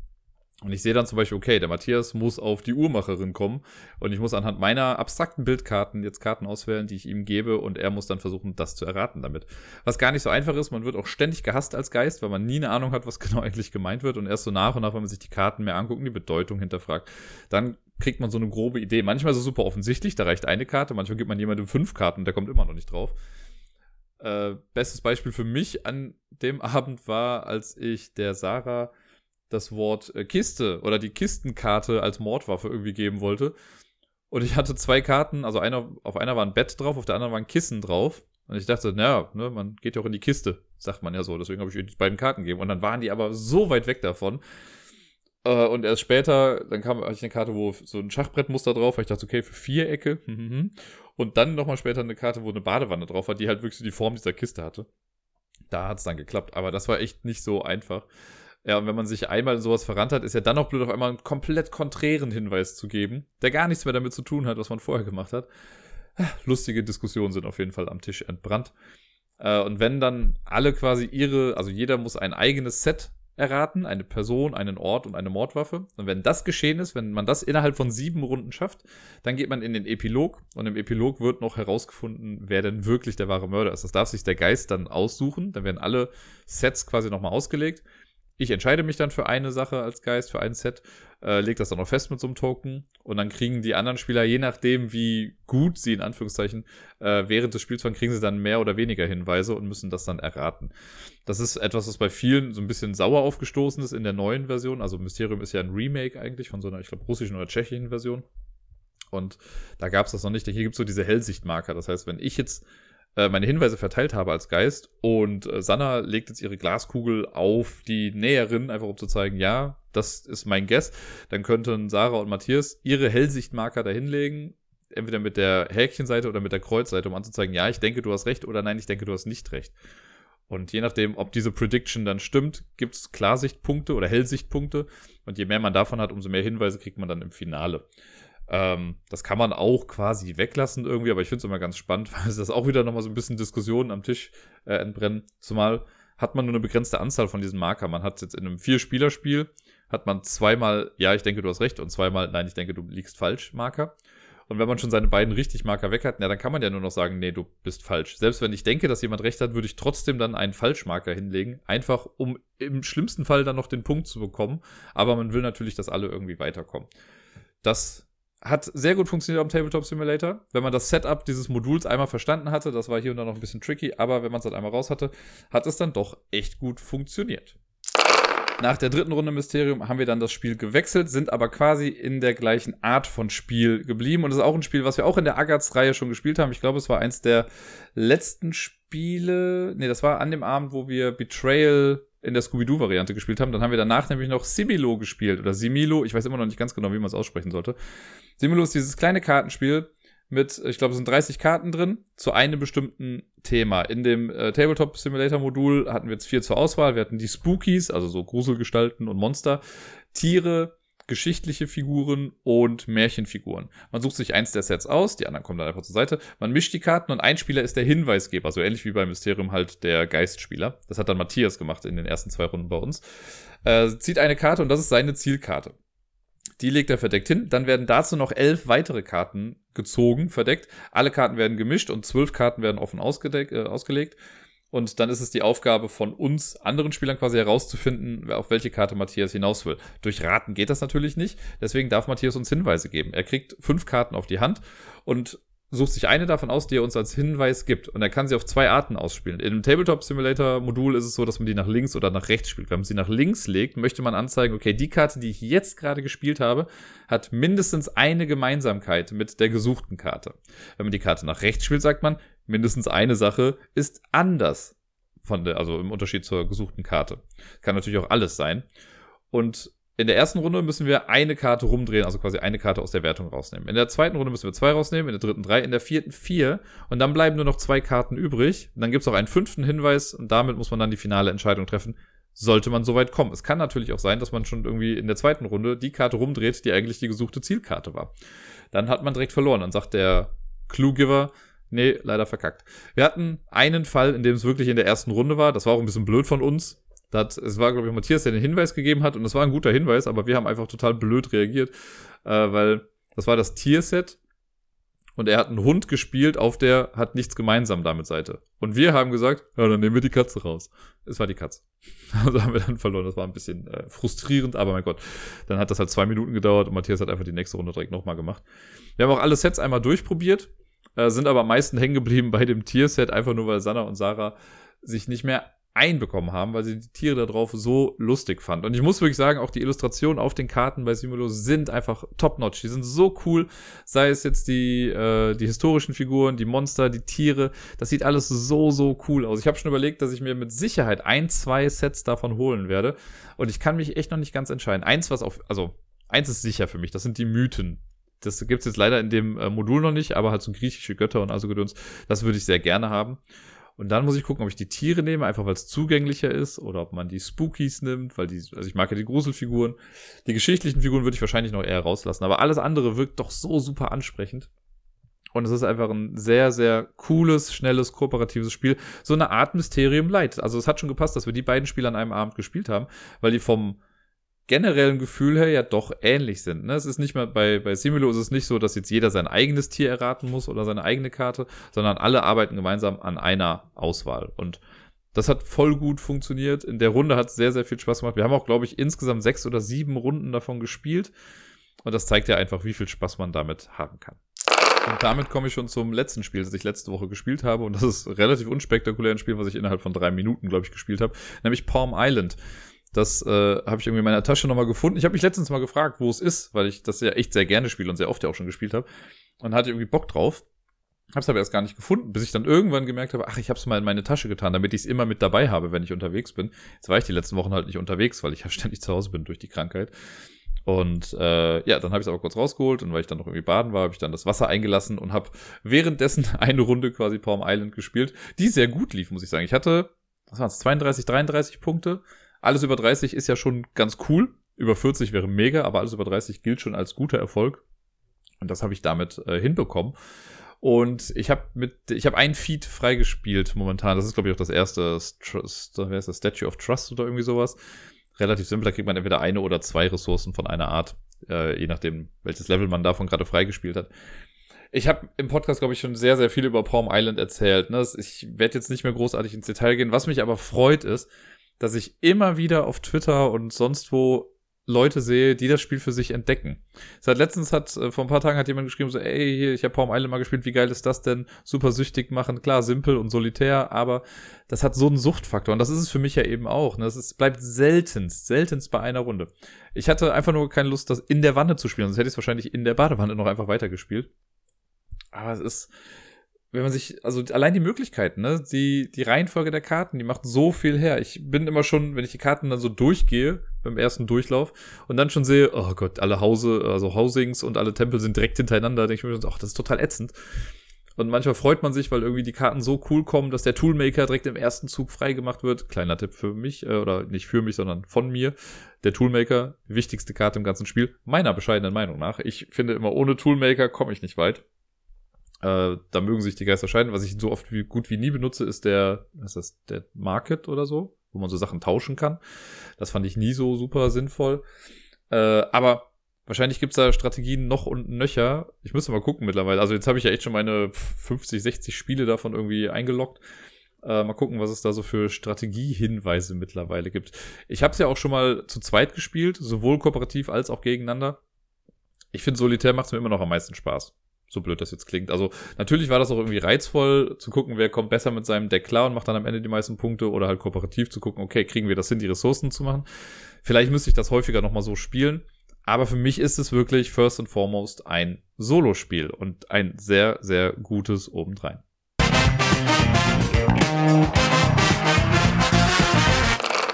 Und ich sehe dann zum Beispiel, okay, der Matthias muss auf die Uhrmacherin kommen und ich muss anhand meiner abstrakten Bildkarten jetzt Karten auswählen, die ich ihm gebe und er muss dann versuchen, das zu erraten damit. Was gar nicht so einfach ist, man wird auch ständig gehasst als Geist, weil man nie eine Ahnung hat, was genau eigentlich gemeint wird und erst so nach und nach, wenn man sich die Karten mehr anguckt und die Bedeutung hinterfragt, dann kriegt man so eine grobe Idee. Manchmal ist es super offensichtlich, da reicht eine Karte, manchmal gibt man jemandem fünf Karten, der kommt immer noch nicht drauf. Äh, bestes Beispiel für mich an dem Abend war, als ich der Sarah das Wort äh, Kiste oder die Kistenkarte als Mordwaffe irgendwie geben wollte. Und ich hatte zwei Karten, also einer, auf einer war ein Bett drauf, auf der anderen war ein Kissen drauf. Und ich dachte, naja, ne, man geht ja auch in die Kiste, sagt man ja so. Deswegen habe ich ihr die beiden Karten gegeben. Und dann waren die aber so weit weg davon. Äh, und erst später, dann kam ich eine Karte, wo so ein Schachbrettmuster drauf war. Ich dachte, okay, für Vierecke. und dann nochmal später eine Karte, wo eine Badewanne drauf war, die halt wirklich so die Form dieser Kiste hatte. Da hat es dann geklappt. Aber das war echt nicht so einfach. Ja, und wenn man sich einmal in sowas verrannt hat, ist ja dann noch blöd, auf einmal einen komplett konträren Hinweis zu geben, der gar nichts mehr damit zu tun hat, was man vorher gemacht hat. Lustige Diskussionen sind auf jeden Fall am Tisch entbrannt. Äh, und wenn dann alle quasi ihre, also jeder muss ein eigenes Set erraten, eine Person, einen Ort und eine Mordwaffe. Und wenn das geschehen ist, wenn man das innerhalb von sieben Runden schafft, dann geht man in den Epilog und im Epilog wird noch herausgefunden, wer denn wirklich der wahre Mörder ist. Das darf sich der Geist dann aussuchen. Dann werden alle Sets quasi nochmal ausgelegt ich entscheide mich dann für eine Sache als Geist, für ein Set, äh, lege das dann noch fest mit so einem Token und dann kriegen die anderen Spieler, je nachdem, wie gut sie in Anführungszeichen äh, während des Spiels waren, kriegen sie dann mehr oder weniger Hinweise und müssen das dann erraten. Das ist etwas, was bei vielen so ein bisschen sauer aufgestoßen ist in der neuen Version. Also Mysterium ist ja ein Remake eigentlich von so einer, ich glaube, russischen oder tschechischen Version. Und da gab es das noch nicht. Hier gibt es so diese Hellsichtmarker. Das heißt, wenn ich jetzt meine Hinweise verteilt habe als Geist und äh, Sanna legt jetzt ihre Glaskugel auf die Näherin, einfach um zu zeigen, ja, das ist mein Guess, dann könnten Sarah und Matthias ihre Hellsichtmarker dahinlegen, entweder mit der Häkchenseite oder mit der Kreuzseite, um anzuzeigen, ja, ich denke, du hast recht oder nein, ich denke, du hast nicht recht. Und je nachdem, ob diese Prediction dann stimmt, gibt es Klarsichtpunkte oder Hellsichtpunkte. Und je mehr man davon hat, umso mehr Hinweise kriegt man dann im Finale. Ähm, das kann man auch quasi weglassen irgendwie, aber ich finde es immer ganz spannend, weil es das auch wieder nochmal so ein bisschen Diskussionen am Tisch äh, entbrennen. Zumal hat man nur eine begrenzte Anzahl von diesen Marker. Man hat jetzt in einem Vier-Spieler-Spiel hat man zweimal, ja, ich denke, du hast recht, und zweimal, nein, ich denke, du liegst falsch, Marker. Und wenn man schon seine beiden richtig Marker weg hat, ja, dann kann man ja nur noch sagen, nee, du bist falsch. Selbst wenn ich denke, dass jemand recht hat, würde ich trotzdem dann einen Falschmarker hinlegen, einfach um im schlimmsten Fall dann noch den Punkt zu bekommen. Aber man will natürlich, dass alle irgendwie weiterkommen. Das hat sehr gut funktioniert am Tabletop Simulator. Wenn man das Setup dieses Moduls einmal verstanden hatte, das war hier und da noch ein bisschen tricky, aber wenn man es dann einmal raus hatte, hat es dann doch echt gut funktioniert. Nach der dritten Runde Mysterium haben wir dann das Spiel gewechselt, sind aber quasi in der gleichen Art von Spiel geblieben. Und es ist auch ein Spiel, was wir auch in der Agatz-Reihe schon gespielt haben. Ich glaube, es war eins der letzten Spiele. Nee, das war an dem Abend, wo wir Betrayal in der Scooby-Doo-Variante gespielt haben. Dann haben wir danach nämlich noch Similo gespielt oder Similo. Ich weiß immer noch nicht ganz genau, wie man es aussprechen sollte. Similo ist dieses kleine Kartenspiel mit, ich glaube, es sind 30 Karten drin zu einem bestimmten Thema. In dem äh, Tabletop Simulator Modul hatten wir jetzt vier zur Auswahl. Wir hatten die Spookies, also so Gruselgestalten und Monster, Tiere, geschichtliche Figuren und Märchenfiguren. Man sucht sich eins der Sets aus, die anderen kommen dann einfach zur Seite. Man mischt die Karten und ein Spieler ist der Hinweisgeber, so ähnlich wie bei Mysterium halt der Geistspieler. Das hat dann Matthias gemacht in den ersten zwei Runden bei uns. Äh, zieht eine Karte und das ist seine Zielkarte. Die legt er verdeckt hin. Dann werden dazu noch elf weitere Karten gezogen, verdeckt. Alle Karten werden gemischt und zwölf Karten werden offen äh, ausgelegt. Und dann ist es die Aufgabe von uns, anderen Spielern quasi herauszufinden, auf welche Karte Matthias hinaus will. Durch Raten geht das natürlich nicht. Deswegen darf Matthias uns Hinweise geben. Er kriegt fünf Karten auf die Hand und sucht sich eine davon aus, die er uns als Hinweis gibt. Und er kann sie auf zwei Arten ausspielen. In dem Tabletop Simulator Modul ist es so, dass man die nach links oder nach rechts spielt. Wenn man sie nach links legt, möchte man anzeigen, okay, die Karte, die ich jetzt gerade gespielt habe, hat mindestens eine Gemeinsamkeit mit der gesuchten Karte. Wenn man die Karte nach rechts spielt, sagt man, mindestens eine Sache ist anders von der, also im Unterschied zur gesuchten Karte. Kann natürlich auch alles sein. Und in der ersten Runde müssen wir eine Karte rumdrehen, also quasi eine Karte aus der Wertung rausnehmen. In der zweiten Runde müssen wir zwei rausnehmen, in der dritten drei, in der vierten vier und dann bleiben nur noch zwei Karten übrig. Und dann gibt es auch einen fünften Hinweis und damit muss man dann die finale Entscheidung treffen. Sollte man so weit kommen. Es kann natürlich auch sein, dass man schon irgendwie in der zweiten Runde die Karte rumdreht, die eigentlich die gesuchte Zielkarte war. Dann hat man direkt verloren. Dann sagt der Clue-Giver, nee, leider verkackt. Wir hatten einen Fall, in dem es wirklich in der ersten Runde war. Das war auch ein bisschen blöd von uns, Das, es war, glaube ich, Matthias, der den Hinweis gegeben hat und das war ein guter Hinweis, aber wir haben einfach total blöd reagiert, äh, weil das war das Tierset und er hat einen Hund gespielt, auf der hat nichts gemeinsam damit Seite. Und wir haben gesagt, ja, dann nehmen wir die Katze raus. Es war die Katze. Also haben wir dann verloren. Das war ein bisschen äh, frustrierend, aber mein Gott. Dann hat das halt zwei Minuten gedauert und Matthias hat einfach die nächste Runde direkt nochmal gemacht. Wir haben auch alle Sets einmal durchprobiert, äh, sind aber am meisten hängen geblieben bei dem Tierset, einfach nur weil Sanna und Sarah sich nicht mehr einbekommen haben, weil sie die Tiere da drauf so lustig fand. Und ich muss wirklich sagen, auch die Illustrationen auf den Karten bei Simulo sind einfach top-notch. Die sind so cool, sei es jetzt die, äh, die historischen Figuren, die Monster, die Tiere. Das sieht alles so, so cool aus. Ich habe schon überlegt, dass ich mir mit Sicherheit ein, zwei Sets davon holen werde. Und ich kann mich echt noch nicht ganz entscheiden. Eins, was auf, also, eins ist sicher für mich, das sind die Mythen. Das gibt's jetzt leider in dem äh, Modul noch nicht, aber halt so griechische Götter und also Gedöns, das würde ich sehr gerne haben. Und dann muss ich gucken, ob ich die Tiere nehme, einfach weil es zugänglicher ist, oder ob man die Spookies nimmt, weil die, also ich mag ja die Gruselfiguren. Die geschichtlichen Figuren würde ich wahrscheinlich noch eher rauslassen, aber alles andere wirkt doch so super ansprechend. Und es ist einfach ein sehr, sehr cooles, schnelles, kooperatives Spiel. So eine Art Mysterium Light. Also es hat schon gepasst, dass wir die beiden Spiele an einem Abend gespielt haben, weil die vom generellen Gefühl her ja doch ähnlich sind. Ne? Es ist nicht mehr bei, bei Simulo ist es nicht so, dass jetzt jeder sein eigenes Tier erraten muss oder seine eigene Karte, sondern alle arbeiten gemeinsam an einer Auswahl. Und das hat voll gut funktioniert. In der Runde hat es sehr, sehr viel Spaß gemacht. Wir haben auch, glaube ich, insgesamt sechs oder sieben Runden davon gespielt. Und das zeigt ja einfach, wie viel Spaß man damit haben kann. Und damit komme ich schon zum letzten Spiel, das ich letzte Woche gespielt habe. Und das ist relativ unspektakulär ein Spiel, was ich innerhalb von drei Minuten, glaube ich, gespielt habe. Nämlich Palm Island. Das äh, habe ich irgendwie in meiner Tasche nochmal gefunden. Ich habe mich letztens mal gefragt, wo es ist, weil ich das ja echt sehr gerne spiele und sehr oft ja auch schon gespielt habe. Und hatte irgendwie Bock drauf. Hab's aber erst gar nicht gefunden, bis ich dann irgendwann gemerkt habe, ach, ich hab's mal in meine Tasche getan, damit ich es immer mit dabei habe, wenn ich unterwegs bin. Jetzt war ich die letzten Wochen halt nicht unterwegs, weil ich ja ständig zu Hause bin durch die Krankheit. Und äh, ja, dann habe ich es aber kurz rausgeholt und weil ich dann noch irgendwie baden war, habe ich dann das Wasser eingelassen und habe währenddessen eine Runde quasi Palm Island gespielt, die sehr gut lief, muss ich sagen. Ich hatte, was waren es, 32, 33 Punkte alles über 30 ist ja schon ganz cool. Über 40 wäre mega, aber alles über 30 gilt schon als guter Erfolg. Und das habe ich damit äh, hinbekommen. Und ich habe mit, ich habe ein Feed freigespielt momentan. Das ist, glaube ich, auch das erste Trust, wer ist das? Statue of Trust oder irgendwie sowas. Relativ simpel, da kriegt man entweder eine oder zwei Ressourcen von einer Art, äh, je nachdem, welches Level man davon gerade freigespielt hat. Ich habe im Podcast, glaube ich, schon sehr, sehr viel über Palm Island erzählt. Ne? Ich werde jetzt nicht mehr großartig ins Detail gehen. Was mich aber freut, ist, dass ich immer wieder auf Twitter und sonst wo Leute sehe, die das Spiel für sich entdecken. Seit letztens hat, äh, vor ein paar Tagen hat jemand geschrieben, so, ey, hier, ich habe Palm Island mal gespielt, wie geil ist das denn? Super süchtig machen, klar, simpel und solitär, aber das hat so einen Suchtfaktor und das ist es für mich ja eben auch. Ne? Das ist, bleibt seltenst, seltenst bei einer Runde. Ich hatte einfach nur keine Lust, das in der Wanne zu spielen, sonst hätte ich es wahrscheinlich in der Badewanne noch einfach weitergespielt. Aber es ist, wenn man sich, also allein die Möglichkeiten, ne, die, die Reihenfolge der Karten, die macht so viel her. Ich bin immer schon, wenn ich die Karten dann so durchgehe, beim ersten Durchlauf, und dann schon sehe, oh Gott, alle Hause, also Housings und alle Tempel sind direkt hintereinander, denke ich mir, ach, das ist total ätzend. Und manchmal freut man sich, weil irgendwie die Karten so cool kommen, dass der Toolmaker direkt im ersten Zug freigemacht wird. Kleiner Tipp für mich, äh, oder nicht für mich, sondern von mir. Der Toolmaker, wichtigste Karte im ganzen Spiel, meiner bescheidenen Meinung nach. Ich finde immer, ohne Toolmaker komme ich nicht weit. Äh, da mögen sich die Geister scheiden. Was ich so oft wie gut wie nie benutze, ist der, was ist das, der Market oder so, wo man so Sachen tauschen kann. Das fand ich nie so super sinnvoll. Äh, aber wahrscheinlich gibt's da Strategien noch und nöcher. Ich müsste mal gucken mittlerweile. Also jetzt habe ich ja echt schon meine 50, 60 Spiele davon irgendwie eingeloggt. Äh, mal gucken, was es da so für Strategiehinweise mittlerweile gibt. Ich habe es ja auch schon mal zu zweit gespielt, sowohl kooperativ als auch gegeneinander. Ich finde, Solitär macht mir immer noch am meisten Spaß. So blöd das jetzt klingt. Also natürlich war das auch irgendwie reizvoll zu gucken, wer kommt besser mit seinem Deck klar und macht dann am Ende die meisten Punkte oder halt kooperativ zu gucken, okay, kriegen wir das hin, die Ressourcen zu machen. Vielleicht müsste ich das häufiger nochmal so spielen. Aber für mich ist es wirklich first and foremost ein Solospiel und ein sehr, sehr gutes obendrein.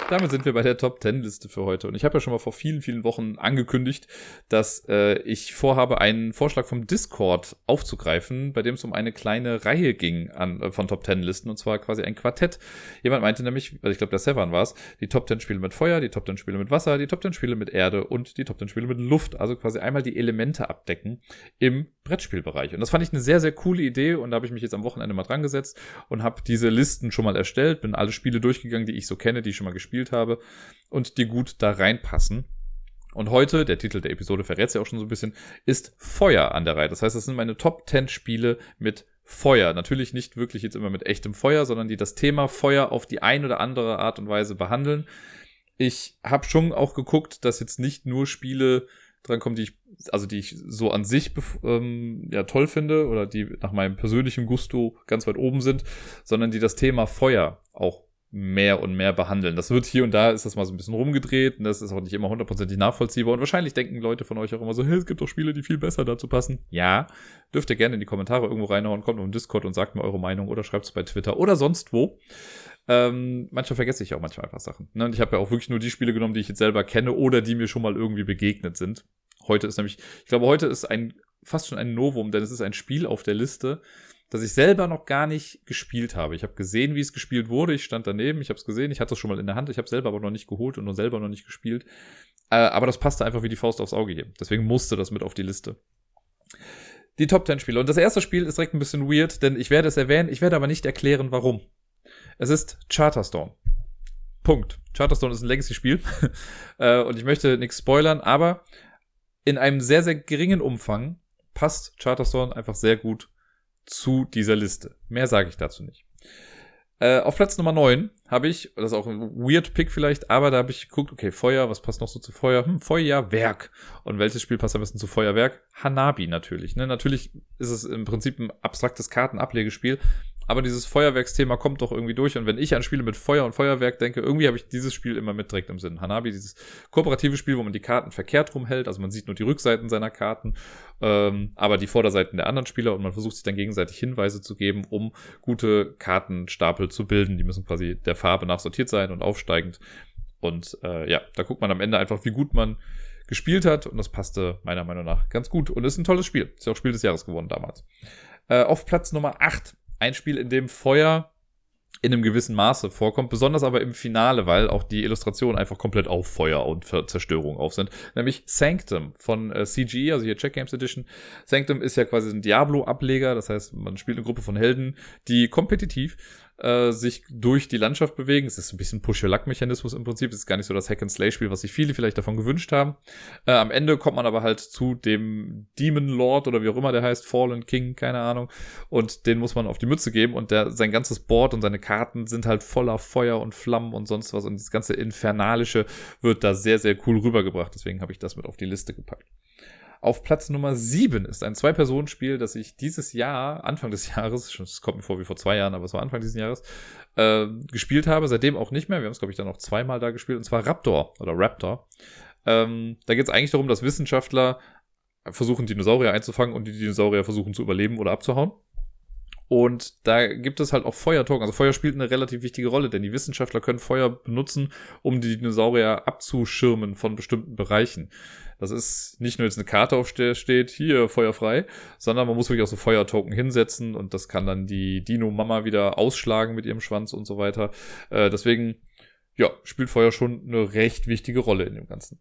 Damit sind wir bei der Top 10 Liste für heute. Und ich habe ja schon mal vor vielen, vielen Wochen angekündigt, dass äh, ich vorhabe, einen Vorschlag vom Discord aufzugreifen, bei dem es um eine kleine Reihe ging an, äh, von Top 10 Listen und zwar quasi ein Quartett. Jemand meinte nämlich, also ich glaube, der Sevan war es, die Top 10 Spiele mit Feuer, die Top 10 Spiele mit Wasser, die Top 10 Spiele mit Erde und die Top 10 Spiele mit Luft. Also quasi einmal die Elemente abdecken im Brettspielbereich. Und das fand ich eine sehr, sehr coole Idee und da habe ich mich jetzt am Wochenende mal dran gesetzt und habe diese Listen schon mal erstellt, bin alle Spiele durchgegangen, die ich so kenne, die ich schon mal gespielt gespielt habe und die gut da reinpassen. Und heute, der Titel der Episode verrät es ja auch schon so ein bisschen, ist Feuer an der Reihe. Das heißt, das sind meine Top 10 Spiele mit Feuer. Natürlich nicht wirklich jetzt immer mit echtem Feuer, sondern die das Thema Feuer auf die ein oder andere Art und Weise behandeln. Ich habe schon auch geguckt, dass jetzt nicht nur Spiele drankommen, die ich, also die ich so an sich ähm, ja toll finde oder die nach meinem persönlichen Gusto ganz weit oben sind, sondern die das Thema Feuer auch mehr und mehr behandeln. Das wird hier und da ist das mal so ein bisschen rumgedreht und das ist auch nicht immer hundertprozentig nachvollziehbar und wahrscheinlich denken Leute von euch auch immer so, hey, es gibt doch Spiele, die viel besser dazu passen. Ja, dürft ihr gerne in die Kommentare irgendwo reinhauen, kommt auf Discord und sagt mir eure Meinung oder schreibt es bei Twitter oder sonst wo. Ähm, manchmal vergesse ich auch manchmal einfach Sachen. Ne? Und ich habe ja auch wirklich nur die Spiele genommen, die ich jetzt selber kenne oder die mir schon mal irgendwie begegnet sind. Heute ist nämlich, ich glaube, heute ist ein fast schon ein Novum, denn es ist ein Spiel auf der Liste, das ich selber noch gar nicht gespielt habe. Ich habe gesehen, wie es gespielt wurde. Ich stand daneben, ich habe es gesehen, ich hatte es schon mal in der Hand. Ich habe selber aber noch nicht geholt und nur selber noch nicht gespielt. Äh, aber das passte einfach wie die Faust aufs Auge hier. Deswegen musste das mit auf die Liste. Die Top 10 Spiele. Und das erste Spiel ist direkt ein bisschen weird, denn ich werde es erwähnen, ich werde aber nicht erklären, warum. Es ist Charterstone. Punkt. Charterstone ist ein Legacy-Spiel. äh, und ich möchte nichts spoilern, aber in einem sehr, sehr geringen Umfang passt Charterstone einfach sehr gut zu dieser Liste. Mehr sage ich dazu nicht. Äh, auf Platz Nummer 9 habe ich, das ist auch ein weird Pick vielleicht, aber da habe ich geguckt, okay, Feuer, was passt noch so zu Feuer? Hm, Feuerwerk. Und welches Spiel passt am besten zu Feuerwerk? Hanabi natürlich. Ne? Natürlich ist es im Prinzip ein abstraktes Kartenablegespiel, aber dieses Feuerwerksthema kommt doch irgendwie durch. Und wenn ich an Spiele mit Feuer und Feuerwerk denke, irgendwie habe ich dieses Spiel immer mit direkt im Sinn. Hanabi, dieses kooperative Spiel, wo man die Karten verkehrt rumhält, also man sieht nur die Rückseiten seiner Karten, ähm, aber die Vorderseiten der anderen Spieler und man versucht sich dann gegenseitig Hinweise zu geben, um gute Kartenstapel zu bilden. Die müssen quasi der Farbe nach sortiert sein und aufsteigend. Und äh, ja, da guckt man am Ende einfach, wie gut man gespielt hat und das passte meiner Meinung nach ganz gut und ist ein tolles Spiel. Ist ja auch Spiel des Jahres geworden damals. Äh, auf Platz Nummer 8 ein Spiel, in dem Feuer in einem gewissen Maße vorkommt, besonders aber im Finale, weil auch die Illustrationen einfach komplett auf Feuer und Zerstörung auf sind. Nämlich Sanctum von äh, CGE, also hier Check Games Edition. Sanctum ist ja quasi ein Diablo-Ableger, das heißt, man spielt eine Gruppe von Helden, die kompetitiv äh, sich durch die Landschaft bewegen. Es ist ein bisschen Push-Your-Luck-Mechanismus im Prinzip. Es ist gar nicht so das Hack-and-Slay-Spiel, was sich viele vielleicht davon gewünscht haben. Äh, am Ende kommt man aber halt zu dem Demon Lord oder wie auch immer der heißt, Fallen King, keine Ahnung. Und den muss man auf die Mütze geben und der, sein ganzes Board und seine Karten sind halt voller Feuer und Flammen und sonst was. Und das ganze Infernalische wird da sehr, sehr cool rübergebracht. Deswegen habe ich das mit auf die Liste gepackt. Auf Platz Nummer 7 ist ein Zwei-Personen-Spiel, das ich dieses Jahr, Anfang des Jahres, es kommt mir vor wie vor zwei Jahren, aber es war Anfang dieses Jahres, äh, gespielt habe. Seitdem auch nicht mehr. Wir haben es, glaube ich, dann noch zweimal da gespielt, und zwar Raptor oder Raptor. Ähm, da geht es eigentlich darum, dass Wissenschaftler versuchen, Dinosaurier einzufangen und die Dinosaurier versuchen zu überleben oder abzuhauen. Und da gibt es halt auch Feuertoken. Also Feuer spielt eine relativ wichtige Rolle, denn die Wissenschaftler können Feuer benutzen, um die Dinosaurier abzuschirmen von bestimmten Bereichen. Das ist nicht nur jetzt eine Karte auf der steht, hier feuerfrei, sondern man muss wirklich auch so Feuertoken hinsetzen und das kann dann die Dino-Mama wieder ausschlagen mit ihrem Schwanz und so weiter. Äh, deswegen, ja, spielt Feuer schon eine recht wichtige Rolle in dem Ganzen.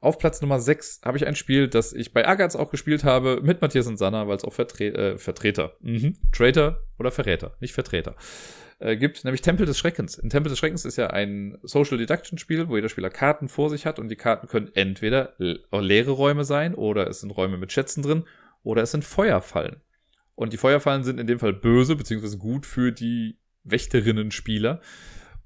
Auf Platz Nummer 6 habe ich ein Spiel, das ich bei Agatz auch gespielt habe, mit Matthias und Sanna, weil es auch Vertre äh, Vertreter, mhm. Traitor oder Verräter, nicht Vertreter, äh, gibt, nämlich Tempel des Schreckens. In Tempel des Schreckens ist ja ein Social Deduction Spiel, wo jeder Spieler Karten vor sich hat und die Karten können entweder leere Räume sein oder es sind Räume mit Schätzen drin oder es sind Feuerfallen. Und die Feuerfallen sind in dem Fall böse beziehungsweise gut für die Wächterinnen-Spieler.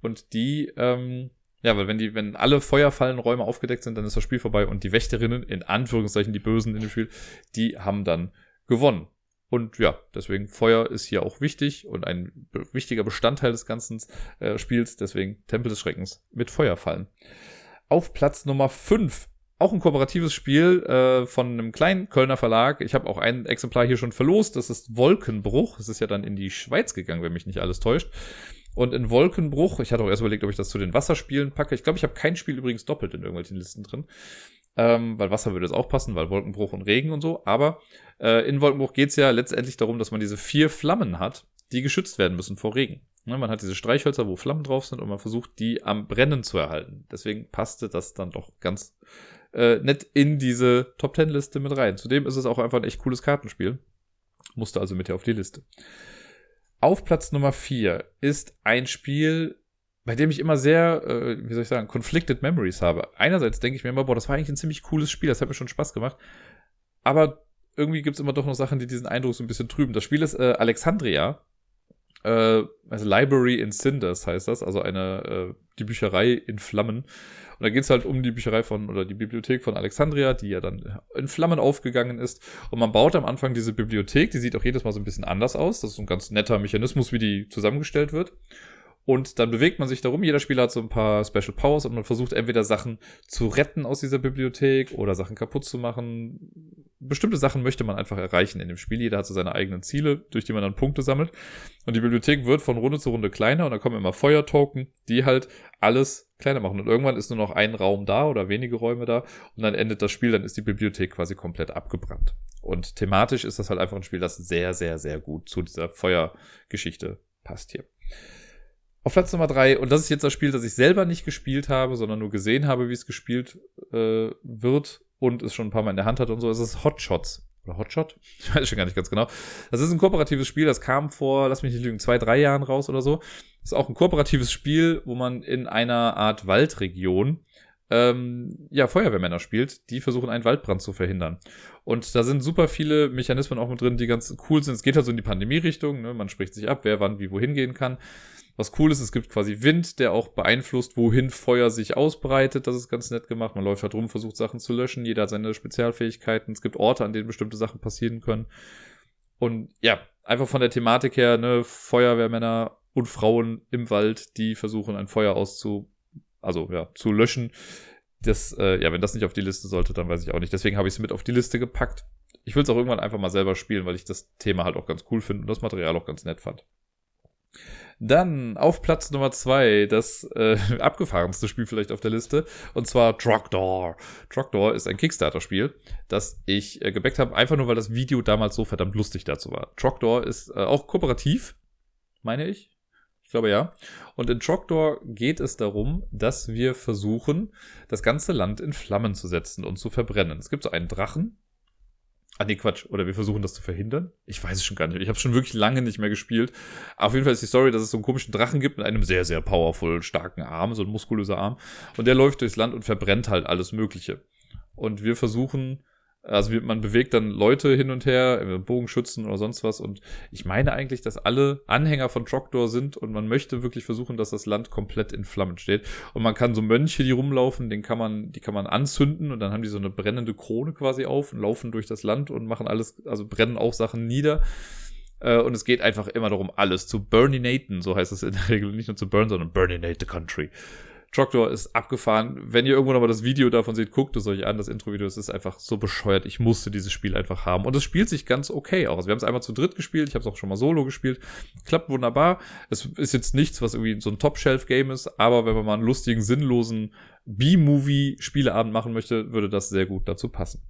Und die, ähm, ja, weil wenn die, wenn alle Feuerfallenräume aufgedeckt sind, dann ist das Spiel vorbei und die Wächterinnen, in Anführungszeichen die Bösen in dem Spiel, die haben dann gewonnen. Und ja, deswegen Feuer ist hier auch wichtig und ein wichtiger Bestandteil des ganzen äh, Spiels. Deswegen Tempel des Schreckens mit Feuerfallen. Auf Platz Nummer 5 auch ein kooperatives Spiel äh, von einem kleinen Kölner Verlag. Ich habe auch ein Exemplar hier schon verlost. Das ist Wolkenbruch. Es ist ja dann in die Schweiz gegangen, wenn mich nicht alles täuscht. Und in Wolkenbruch, ich hatte auch erst überlegt, ob ich das zu den Wasserspielen packe. Ich glaube, ich habe kein Spiel übrigens doppelt in irgendwelchen Listen drin ähm, weil Wasser würde es auch passen, weil Wolkenbruch und Regen und so. Aber äh, in Wolkenbruch geht es ja letztendlich darum, dass man diese vier Flammen hat, die geschützt werden müssen vor Regen. Ne, man hat diese Streichhölzer, wo Flammen drauf sind und man versucht, die am Brennen zu erhalten. Deswegen passte das dann doch ganz äh, nett in diese Top Ten Liste mit rein. Zudem ist es auch einfach ein echt cooles Kartenspiel. Musste also mit auf die Liste. Auf Platz Nummer vier ist ein Spiel, bei dem ich immer sehr, äh, wie soll ich sagen, conflicted memories habe. Einerseits denke ich mir immer, boah, das war eigentlich ein ziemlich cooles Spiel, das hat mir schon Spaß gemacht. Aber irgendwie gibt es immer doch noch Sachen, die diesen Eindruck so ein bisschen trüben. Das Spiel ist äh, Alexandria. Äh, also Library in Cinders heißt das, also eine, äh, die Bücherei in Flammen. Und da geht es halt um die Bücherei von, oder die Bibliothek von Alexandria, die ja dann in Flammen aufgegangen ist. Und man baut am Anfang diese Bibliothek, die sieht auch jedes Mal so ein bisschen anders aus. Das ist ein ganz netter Mechanismus, wie die zusammengestellt wird. Und dann bewegt man sich darum. Jeder Spieler hat so ein paar Special Powers und man versucht entweder Sachen zu retten aus dieser Bibliothek oder Sachen kaputt zu machen. Bestimmte Sachen möchte man einfach erreichen in dem Spiel. Jeder hat so seine eigenen Ziele, durch die man dann Punkte sammelt. Und die Bibliothek wird von Runde zu Runde kleiner und dann kommen immer Feuertoken, die halt alles kleiner machen. Und irgendwann ist nur noch ein Raum da oder wenige Räume da und dann endet das Spiel, dann ist die Bibliothek quasi komplett abgebrannt. Und thematisch ist das halt einfach ein Spiel, das sehr, sehr, sehr gut zu dieser Feuergeschichte passt hier. Auf Platz Nummer drei, und das ist jetzt das Spiel, das ich selber nicht gespielt habe, sondern nur gesehen habe, wie es gespielt äh, wird und es schon ein paar Mal in der Hand hat und so, ist es Hotshots. Oder Hotshot? Ich weiß schon gar nicht ganz genau. Das ist ein kooperatives Spiel, das kam vor, lass mich nicht lügen, zwei, drei Jahren raus oder so. Das ist auch ein kooperatives Spiel, wo man in einer Art Waldregion ähm, ja, Feuerwehrmänner spielt, die versuchen, einen Waldbrand zu verhindern. Und da sind super viele Mechanismen auch mit drin, die ganz cool sind. Es geht halt so in die Pandemie-Richtung, ne? man spricht sich ab, wer wann wie wohin gehen kann. Was cool ist, es gibt quasi Wind, der auch beeinflusst, wohin Feuer sich ausbreitet. Das ist ganz nett gemacht. Man läuft halt rum, versucht Sachen zu löschen. Jeder hat seine Spezialfähigkeiten. Es gibt Orte, an denen bestimmte Sachen passieren können. Und ja, einfach von der Thematik her, ne, Feuerwehrmänner und Frauen im Wald, die versuchen, ein Feuer auszu, also ja, zu löschen. Das, äh, ja, wenn das nicht auf die Liste sollte, dann weiß ich auch nicht. Deswegen habe ich es mit auf die Liste gepackt. Ich will es auch irgendwann einfach mal selber spielen, weil ich das Thema halt auch ganz cool finde und das Material auch ganz nett fand. Dann auf Platz Nummer zwei das äh, abgefahrenste Spiel vielleicht auf der Liste und zwar Trogdor. Trogdor ist ein Kickstarter-Spiel, das ich äh, gebackt habe, einfach nur weil das Video damals so verdammt lustig dazu war. Trogdor ist äh, auch kooperativ, meine ich. Ich glaube ja. Und in Trogdor geht es darum, dass wir versuchen, das ganze Land in Flammen zu setzen und zu verbrennen. Es gibt so einen Drachen, Ah, nee, Quatsch. Oder wir versuchen das zu verhindern. Ich weiß es schon gar nicht. Ich habe schon wirklich lange nicht mehr gespielt. auf jeden Fall ist die Story, dass es so einen komischen Drachen gibt mit einem sehr, sehr powerful, starken Arm, so ein muskulöser Arm. Und der läuft durchs Land und verbrennt halt alles Mögliche. Und wir versuchen also man bewegt dann Leute hin und her, Bogenschützen oder sonst was. Und ich meine eigentlich, dass alle Anhänger von Trogdor sind und man möchte wirklich versuchen, dass das Land komplett in Flammen steht. Und man kann so Mönche, die rumlaufen, den kann man, die kann man anzünden und dann haben die so eine brennende Krone quasi auf und laufen durch das Land und machen alles, also brennen auch Sachen nieder. Äh, und es geht einfach immer darum, alles zu burninaten, so heißt es in der Regel. Nicht nur zu burn, sondern burninate the country. Trogdor ist abgefahren. Wenn ihr irgendwo nochmal das Video davon seht, guckt es euch an. Das Intro-Video, ist einfach so bescheuert. Ich musste dieses Spiel einfach haben. Und es spielt sich ganz okay aus. Wir haben es einmal zu dritt gespielt. Ich habe es auch schon mal solo gespielt. Klappt wunderbar. Es ist jetzt nichts, was irgendwie so ein Top-Shelf-Game ist. Aber wenn man mal einen lustigen, sinnlosen B-Movie-Spieleabend machen möchte, würde das sehr gut dazu passen.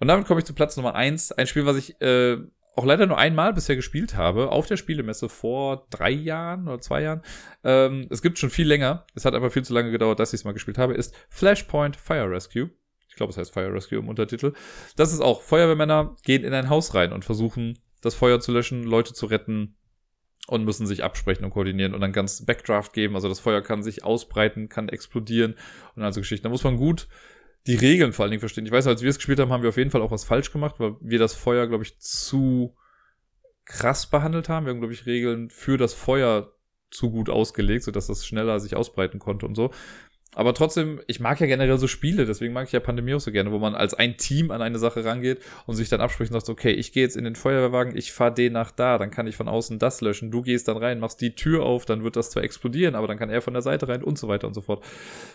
Und damit komme ich zu Platz Nummer eins. Ein Spiel, was ich äh, auch leider nur einmal bisher gespielt habe, auf der Spielemesse vor drei Jahren oder zwei Jahren. Ähm, es gibt schon viel länger. Es hat aber viel zu lange gedauert, dass ich es mal gespielt habe, ist Flashpoint Fire Rescue. Ich glaube, es heißt Fire Rescue im Untertitel. Das ist auch, Feuerwehrmänner gehen in ein Haus rein und versuchen, das Feuer zu löschen, Leute zu retten und müssen sich absprechen und koordinieren und dann ganz Backdraft geben. Also das Feuer kann sich ausbreiten, kann explodieren und also Geschichten. Da muss man gut die Regeln vor allen Dingen verstehen. Ich weiß, als wir es gespielt haben, haben wir auf jeden Fall auch was falsch gemacht, weil wir das Feuer, glaube ich, zu krass behandelt haben. Wir haben, glaube ich, Regeln für das Feuer zu gut ausgelegt, sodass das schneller sich ausbreiten konnte und so. Aber trotzdem, ich mag ja generell so Spiele, deswegen mag ich ja Pandemie auch so gerne, wo man als ein Team an eine Sache rangeht und sich dann abspricht und sagt, okay, ich gehe jetzt in den Feuerwehrwagen, ich fahre den nach da, dann kann ich von außen das löschen, du gehst dann rein, machst die Tür auf, dann wird das zwar explodieren, aber dann kann er von der Seite rein und so weiter und so fort.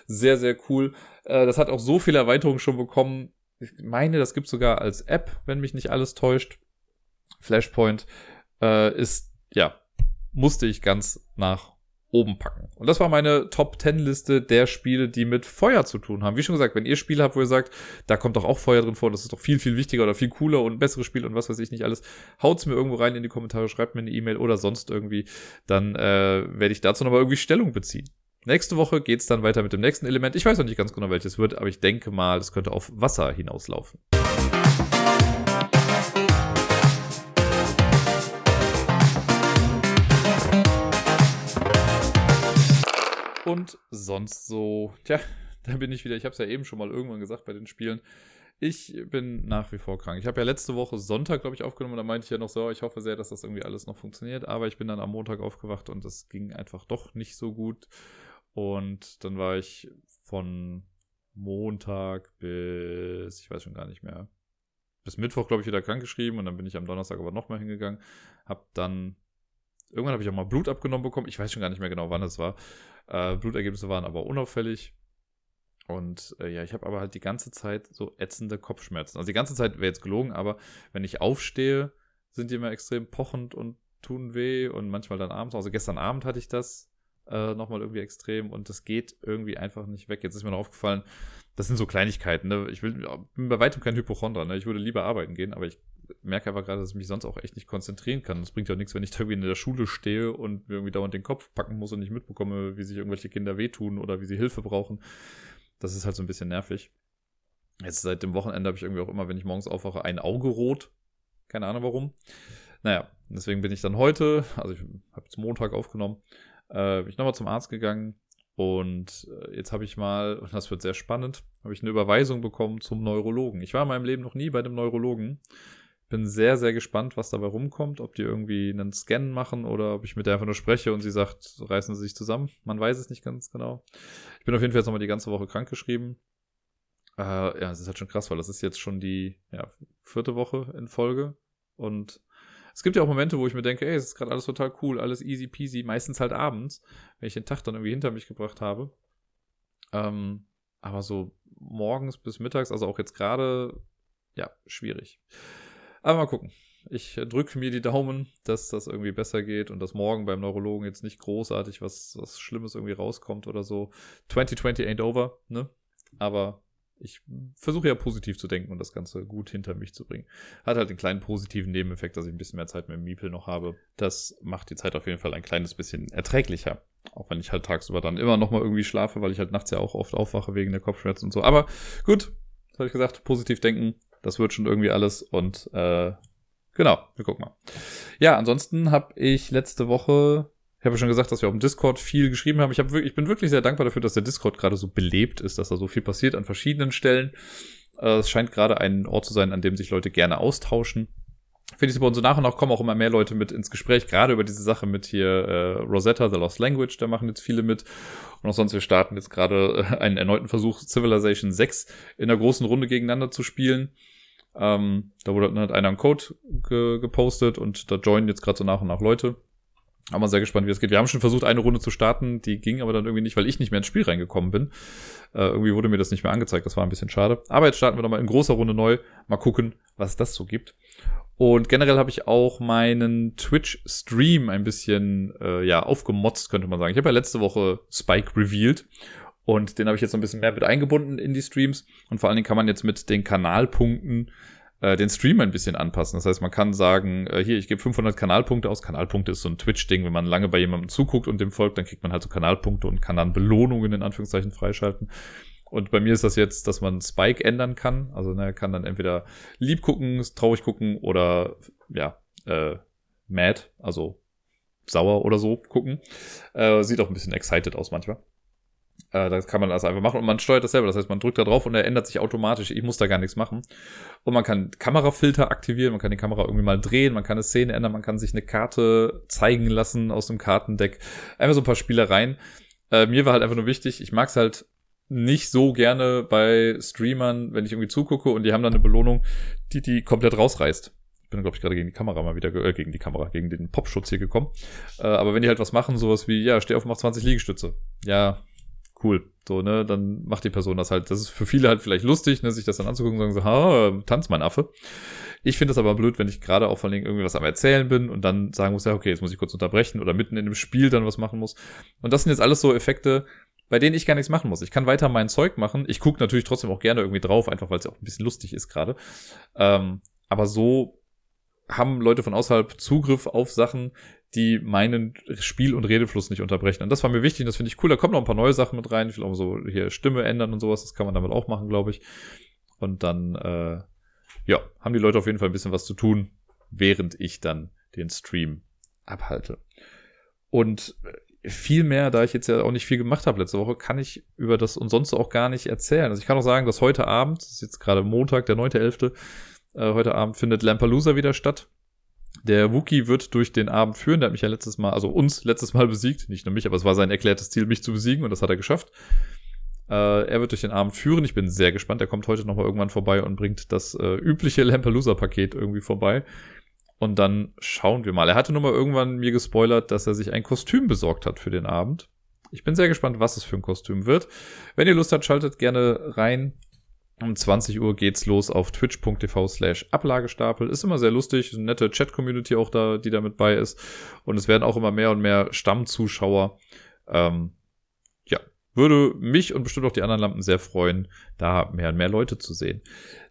Sehr, sehr cool. Äh, das hat auch so viele Erweiterungen schon bekommen. Ich meine, das gibt sogar als App, wenn mich nicht alles täuscht. Flashpoint äh, ist, ja, musste ich ganz nach oben packen. Und das war meine Top 10 Liste der Spiele, die mit Feuer zu tun haben. Wie schon gesagt, wenn ihr Spiele habt, wo ihr sagt, da kommt doch auch Feuer drin vor, das ist doch viel, viel wichtiger oder viel cooler und besseres Spiel und was weiß ich nicht alles, haut's mir irgendwo rein in die Kommentare, schreibt mir eine E-Mail oder sonst irgendwie, dann äh, werde ich dazu nochmal irgendwie Stellung beziehen. Nächste Woche geht's dann weiter mit dem nächsten Element. Ich weiß noch nicht ganz genau, welches wird, aber ich denke mal, es könnte auf Wasser hinauslaufen. Und sonst so, tja, da bin ich wieder. Ich habe es ja eben schon mal irgendwann gesagt bei den Spielen. Ich bin nach wie vor krank. Ich habe ja letzte Woche Sonntag, glaube ich, aufgenommen. Da meinte ich ja noch so, ich hoffe sehr, dass das irgendwie alles noch funktioniert. Aber ich bin dann am Montag aufgewacht und es ging einfach doch nicht so gut. Und dann war ich von Montag bis, ich weiß schon gar nicht mehr, bis Mittwoch, glaube ich, wieder krank geschrieben. Und dann bin ich am Donnerstag aber nochmal hingegangen. Hab dann, irgendwann habe ich auch mal Blut abgenommen bekommen. Ich weiß schon gar nicht mehr genau, wann es war. Äh, Blutergebnisse waren aber unauffällig. Und äh, ja, ich habe aber halt die ganze Zeit so ätzende Kopfschmerzen. Also die ganze Zeit wäre jetzt gelogen, aber wenn ich aufstehe, sind die immer extrem pochend und tun weh und manchmal dann abends. Also gestern Abend hatte ich das äh, nochmal irgendwie extrem und das geht irgendwie einfach nicht weg. Jetzt ist mir noch aufgefallen, das sind so Kleinigkeiten. Ne? Ich will, bin bei weitem kein Hypochonder. Ne? Ich würde lieber arbeiten gehen, aber ich merke einfach gerade, dass ich mich sonst auch echt nicht konzentrieren kann. Das bringt ja auch nichts, wenn ich da irgendwie in der Schule stehe und mir irgendwie dauernd den Kopf packen muss und nicht mitbekomme, wie sich irgendwelche Kinder wehtun oder wie sie Hilfe brauchen. Das ist halt so ein bisschen nervig. Jetzt seit dem Wochenende habe ich irgendwie auch immer, wenn ich morgens aufwache, ein Auge rot. Keine Ahnung warum. Naja, deswegen bin ich dann heute, also ich habe jetzt Montag aufgenommen, äh, bin ich nochmal zum Arzt gegangen und äh, jetzt habe ich mal, und das wird sehr spannend, habe ich eine Überweisung bekommen zum Neurologen. Ich war in meinem Leben noch nie bei dem Neurologen. Bin sehr, sehr gespannt, was dabei rumkommt, ob die irgendwie einen Scan machen oder ob ich mit der einfach nur spreche und sie sagt, reißen sie sich zusammen. Man weiß es nicht ganz genau. Ich bin auf jeden Fall jetzt nochmal die ganze Woche krankgeschrieben. Äh, ja, es ist halt schon krass, weil das ist jetzt schon die ja, vierte Woche in Folge. Und es gibt ja auch Momente, wo ich mir denke, ey, es ist gerade alles total cool, alles easy peasy, meistens halt abends, wenn ich den Tag dann irgendwie hinter mich gebracht habe. Ähm, aber so morgens bis mittags, also auch jetzt gerade, ja, schwierig. Aber mal gucken. Ich drücke mir die Daumen, dass das irgendwie besser geht und dass morgen beim Neurologen jetzt nicht großartig was, was Schlimmes irgendwie rauskommt oder so. 2020 ain't over, ne? Aber ich versuche ja positiv zu denken und das Ganze gut hinter mich zu bringen. Hat halt einen kleinen positiven Nebeneffekt, dass ich ein bisschen mehr Zeit mit dem Miepel noch habe. Das macht die Zeit auf jeden Fall ein kleines bisschen erträglicher. Auch wenn ich halt tagsüber dann immer noch mal irgendwie schlafe, weil ich halt nachts ja auch oft aufwache wegen der Kopfschmerzen und so. Aber gut, das habe ich gesagt, positiv denken, das wird schon irgendwie alles und äh, genau, wir gucken mal. Ja, ansonsten habe ich letzte Woche, ich habe ja schon gesagt, dass wir auf dem Discord viel geschrieben haben. Ich, hab wirklich, ich bin wirklich sehr dankbar dafür, dass der Discord gerade so belebt ist, dass da so viel passiert an verschiedenen Stellen. Äh, es scheint gerade ein Ort zu sein, an dem sich Leute gerne austauschen finde ich super. Und so nach und nach kommen auch immer mehr Leute mit ins Gespräch, gerade über diese Sache mit hier äh, Rosetta, The Lost Language, da machen jetzt viele mit. Und auch sonst, wir starten jetzt gerade äh, einen erneuten Versuch, Civilization 6 in der großen Runde gegeneinander zu spielen. Ähm, da wurde dann halt einer einen Code ge gepostet und da joinen jetzt gerade so nach und nach Leute. Aber mal sehr gespannt, wie es geht. Wir haben schon versucht, eine Runde zu starten, die ging aber dann irgendwie nicht, weil ich nicht mehr ins Spiel reingekommen bin. Äh, irgendwie wurde mir das nicht mehr angezeigt, das war ein bisschen schade. Aber jetzt starten wir nochmal in großer Runde neu. Mal gucken, was das so gibt. Und generell habe ich auch meinen Twitch-Stream ein bisschen äh, ja aufgemotzt, könnte man sagen. Ich habe ja letzte Woche Spike revealed und den habe ich jetzt so ein bisschen mehr mit eingebunden in die Streams. Und vor allen Dingen kann man jetzt mit den Kanalpunkten äh, den Stream ein bisschen anpassen. Das heißt, man kann sagen, äh, hier, ich gebe 500 Kanalpunkte aus. Kanalpunkte ist so ein Twitch-Ding. Wenn man lange bei jemandem zuguckt und dem folgt, dann kriegt man halt so Kanalpunkte und kann dann Belohnungen in Anführungszeichen freischalten. Und bei mir ist das jetzt, dass man Spike ändern kann. Also ne, kann dann entweder lieb gucken, traurig gucken oder ja, äh, mad, also sauer oder so gucken. Äh, sieht auch ein bisschen excited aus manchmal. Äh, das kann man also einfach machen und man steuert das selber. Das heißt, man drückt da drauf und er ändert sich automatisch. Ich muss da gar nichts machen. Und man kann Kamerafilter aktivieren, man kann die Kamera irgendwie mal drehen, man kann eine Szene ändern, man kann sich eine Karte zeigen lassen aus dem Kartendeck. Einfach so ein paar Spielereien. Äh, mir war halt einfach nur wichtig, ich mag es halt nicht so gerne bei Streamern, wenn ich irgendwie zugucke und die haben dann eine Belohnung, die die komplett rausreißt. Ich bin, glaube ich, gerade gegen die Kamera mal wieder, äh, gegen die Kamera, gegen den Popschutz hier gekommen. Äh, aber wenn die halt was machen, sowas wie, ja, steh auf, mach 20 Liegestütze. Ja, cool. So, ne, dann macht die Person das halt. Das ist für viele halt vielleicht lustig, ne, sich das dann anzugucken und sagen so, ha, tanz mein Affe. Ich finde das aber blöd, wenn ich gerade auch vor allem irgendwie was am Erzählen bin und dann sagen muss, ja, okay, jetzt muss ich kurz unterbrechen oder mitten in dem Spiel dann was machen muss. Und das sind jetzt alles so Effekte, bei denen ich gar nichts machen muss. Ich kann weiter mein Zeug machen. Ich gucke natürlich trotzdem auch gerne irgendwie drauf, einfach weil es auch ein bisschen lustig ist gerade. Ähm, aber so haben Leute von außerhalb Zugriff auf Sachen, die meinen Spiel- und Redefluss nicht unterbrechen. Und das war mir wichtig, und das finde ich cool. Da kommen noch ein paar neue Sachen mit rein. Ich will auch so hier Stimme ändern und sowas. Das kann man damit auch machen, glaube ich. Und dann, äh, ja, haben die Leute auf jeden Fall ein bisschen was zu tun, während ich dann den Stream abhalte. Und viel mehr, da ich jetzt ja auch nicht viel gemacht habe letzte Woche, kann ich über das und sonst auch gar nicht erzählen. Also ich kann auch sagen, dass heute Abend, das ist jetzt gerade Montag, der 9.11., äh, heute Abend findet Lampalooza wieder statt. Der Wookie wird durch den Abend führen. Der hat mich ja letztes Mal, also uns letztes Mal besiegt. Nicht nur mich, aber es war sein erklärtes Ziel, mich zu besiegen und das hat er geschafft. Äh, er wird durch den Abend führen. Ich bin sehr gespannt. Er kommt heute nochmal irgendwann vorbei und bringt das äh, übliche Lampalooza-Paket irgendwie vorbei. Und dann schauen wir mal. Er hatte nur mal irgendwann mir gespoilert, dass er sich ein Kostüm besorgt hat für den Abend. Ich bin sehr gespannt, was es für ein Kostüm wird. Wenn ihr Lust habt, schaltet gerne rein. Um 20 Uhr geht's los auf twitch.tv slash Ablagestapel. Ist immer sehr lustig, eine nette Chat-Community auch da, die da mit bei ist. Und es werden auch immer mehr und mehr Stammzuschauer. Ähm, ja, würde mich und bestimmt auch die anderen Lampen sehr freuen, da mehr und mehr Leute zu sehen.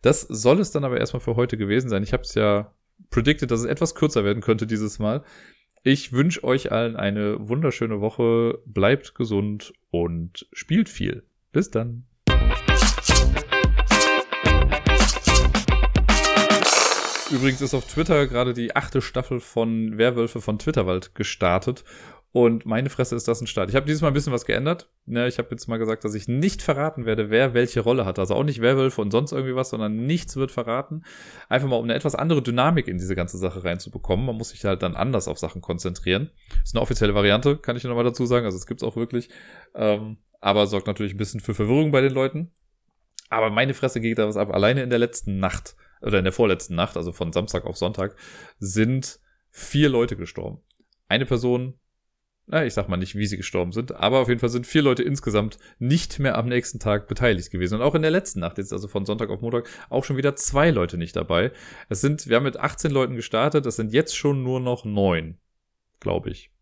Das soll es dann aber erstmal für heute gewesen sein. Ich habe es ja predicted, dass es etwas kürzer werden könnte dieses Mal. Ich wünsche euch allen eine wunderschöne Woche. Bleibt gesund und spielt viel. Bis dann. Übrigens ist auf Twitter gerade die achte Staffel von Werwölfe von Twitterwald gestartet. Und meine Fresse ist das ein Start. Ich habe dieses Mal ein bisschen was geändert. Ne, ich habe jetzt mal gesagt, dass ich nicht verraten werde, wer welche Rolle hat. Also auch nicht Werwölfe und sonst irgendwie was, sondern nichts wird verraten. Einfach mal, um eine etwas andere Dynamik in diese ganze Sache reinzubekommen. Man muss sich halt dann anders auf Sachen konzentrieren. Ist eine offizielle Variante, kann ich nochmal dazu sagen. Also es gibt's auch wirklich. Ähm, aber sorgt natürlich ein bisschen für Verwirrung bei den Leuten. Aber meine Fresse geht da was ab. Alleine in der letzten Nacht oder in der vorletzten Nacht, also von Samstag auf Sonntag, sind vier Leute gestorben. Eine Person, na, ich sag mal nicht, wie sie gestorben sind, aber auf jeden Fall sind vier Leute insgesamt nicht mehr am nächsten Tag beteiligt gewesen. Und auch in der letzten Nacht, jetzt also von Sonntag auf Montag, auch schon wieder zwei Leute nicht dabei. Es sind, wir haben mit 18 Leuten gestartet, es sind jetzt schon nur noch neun, glaube ich.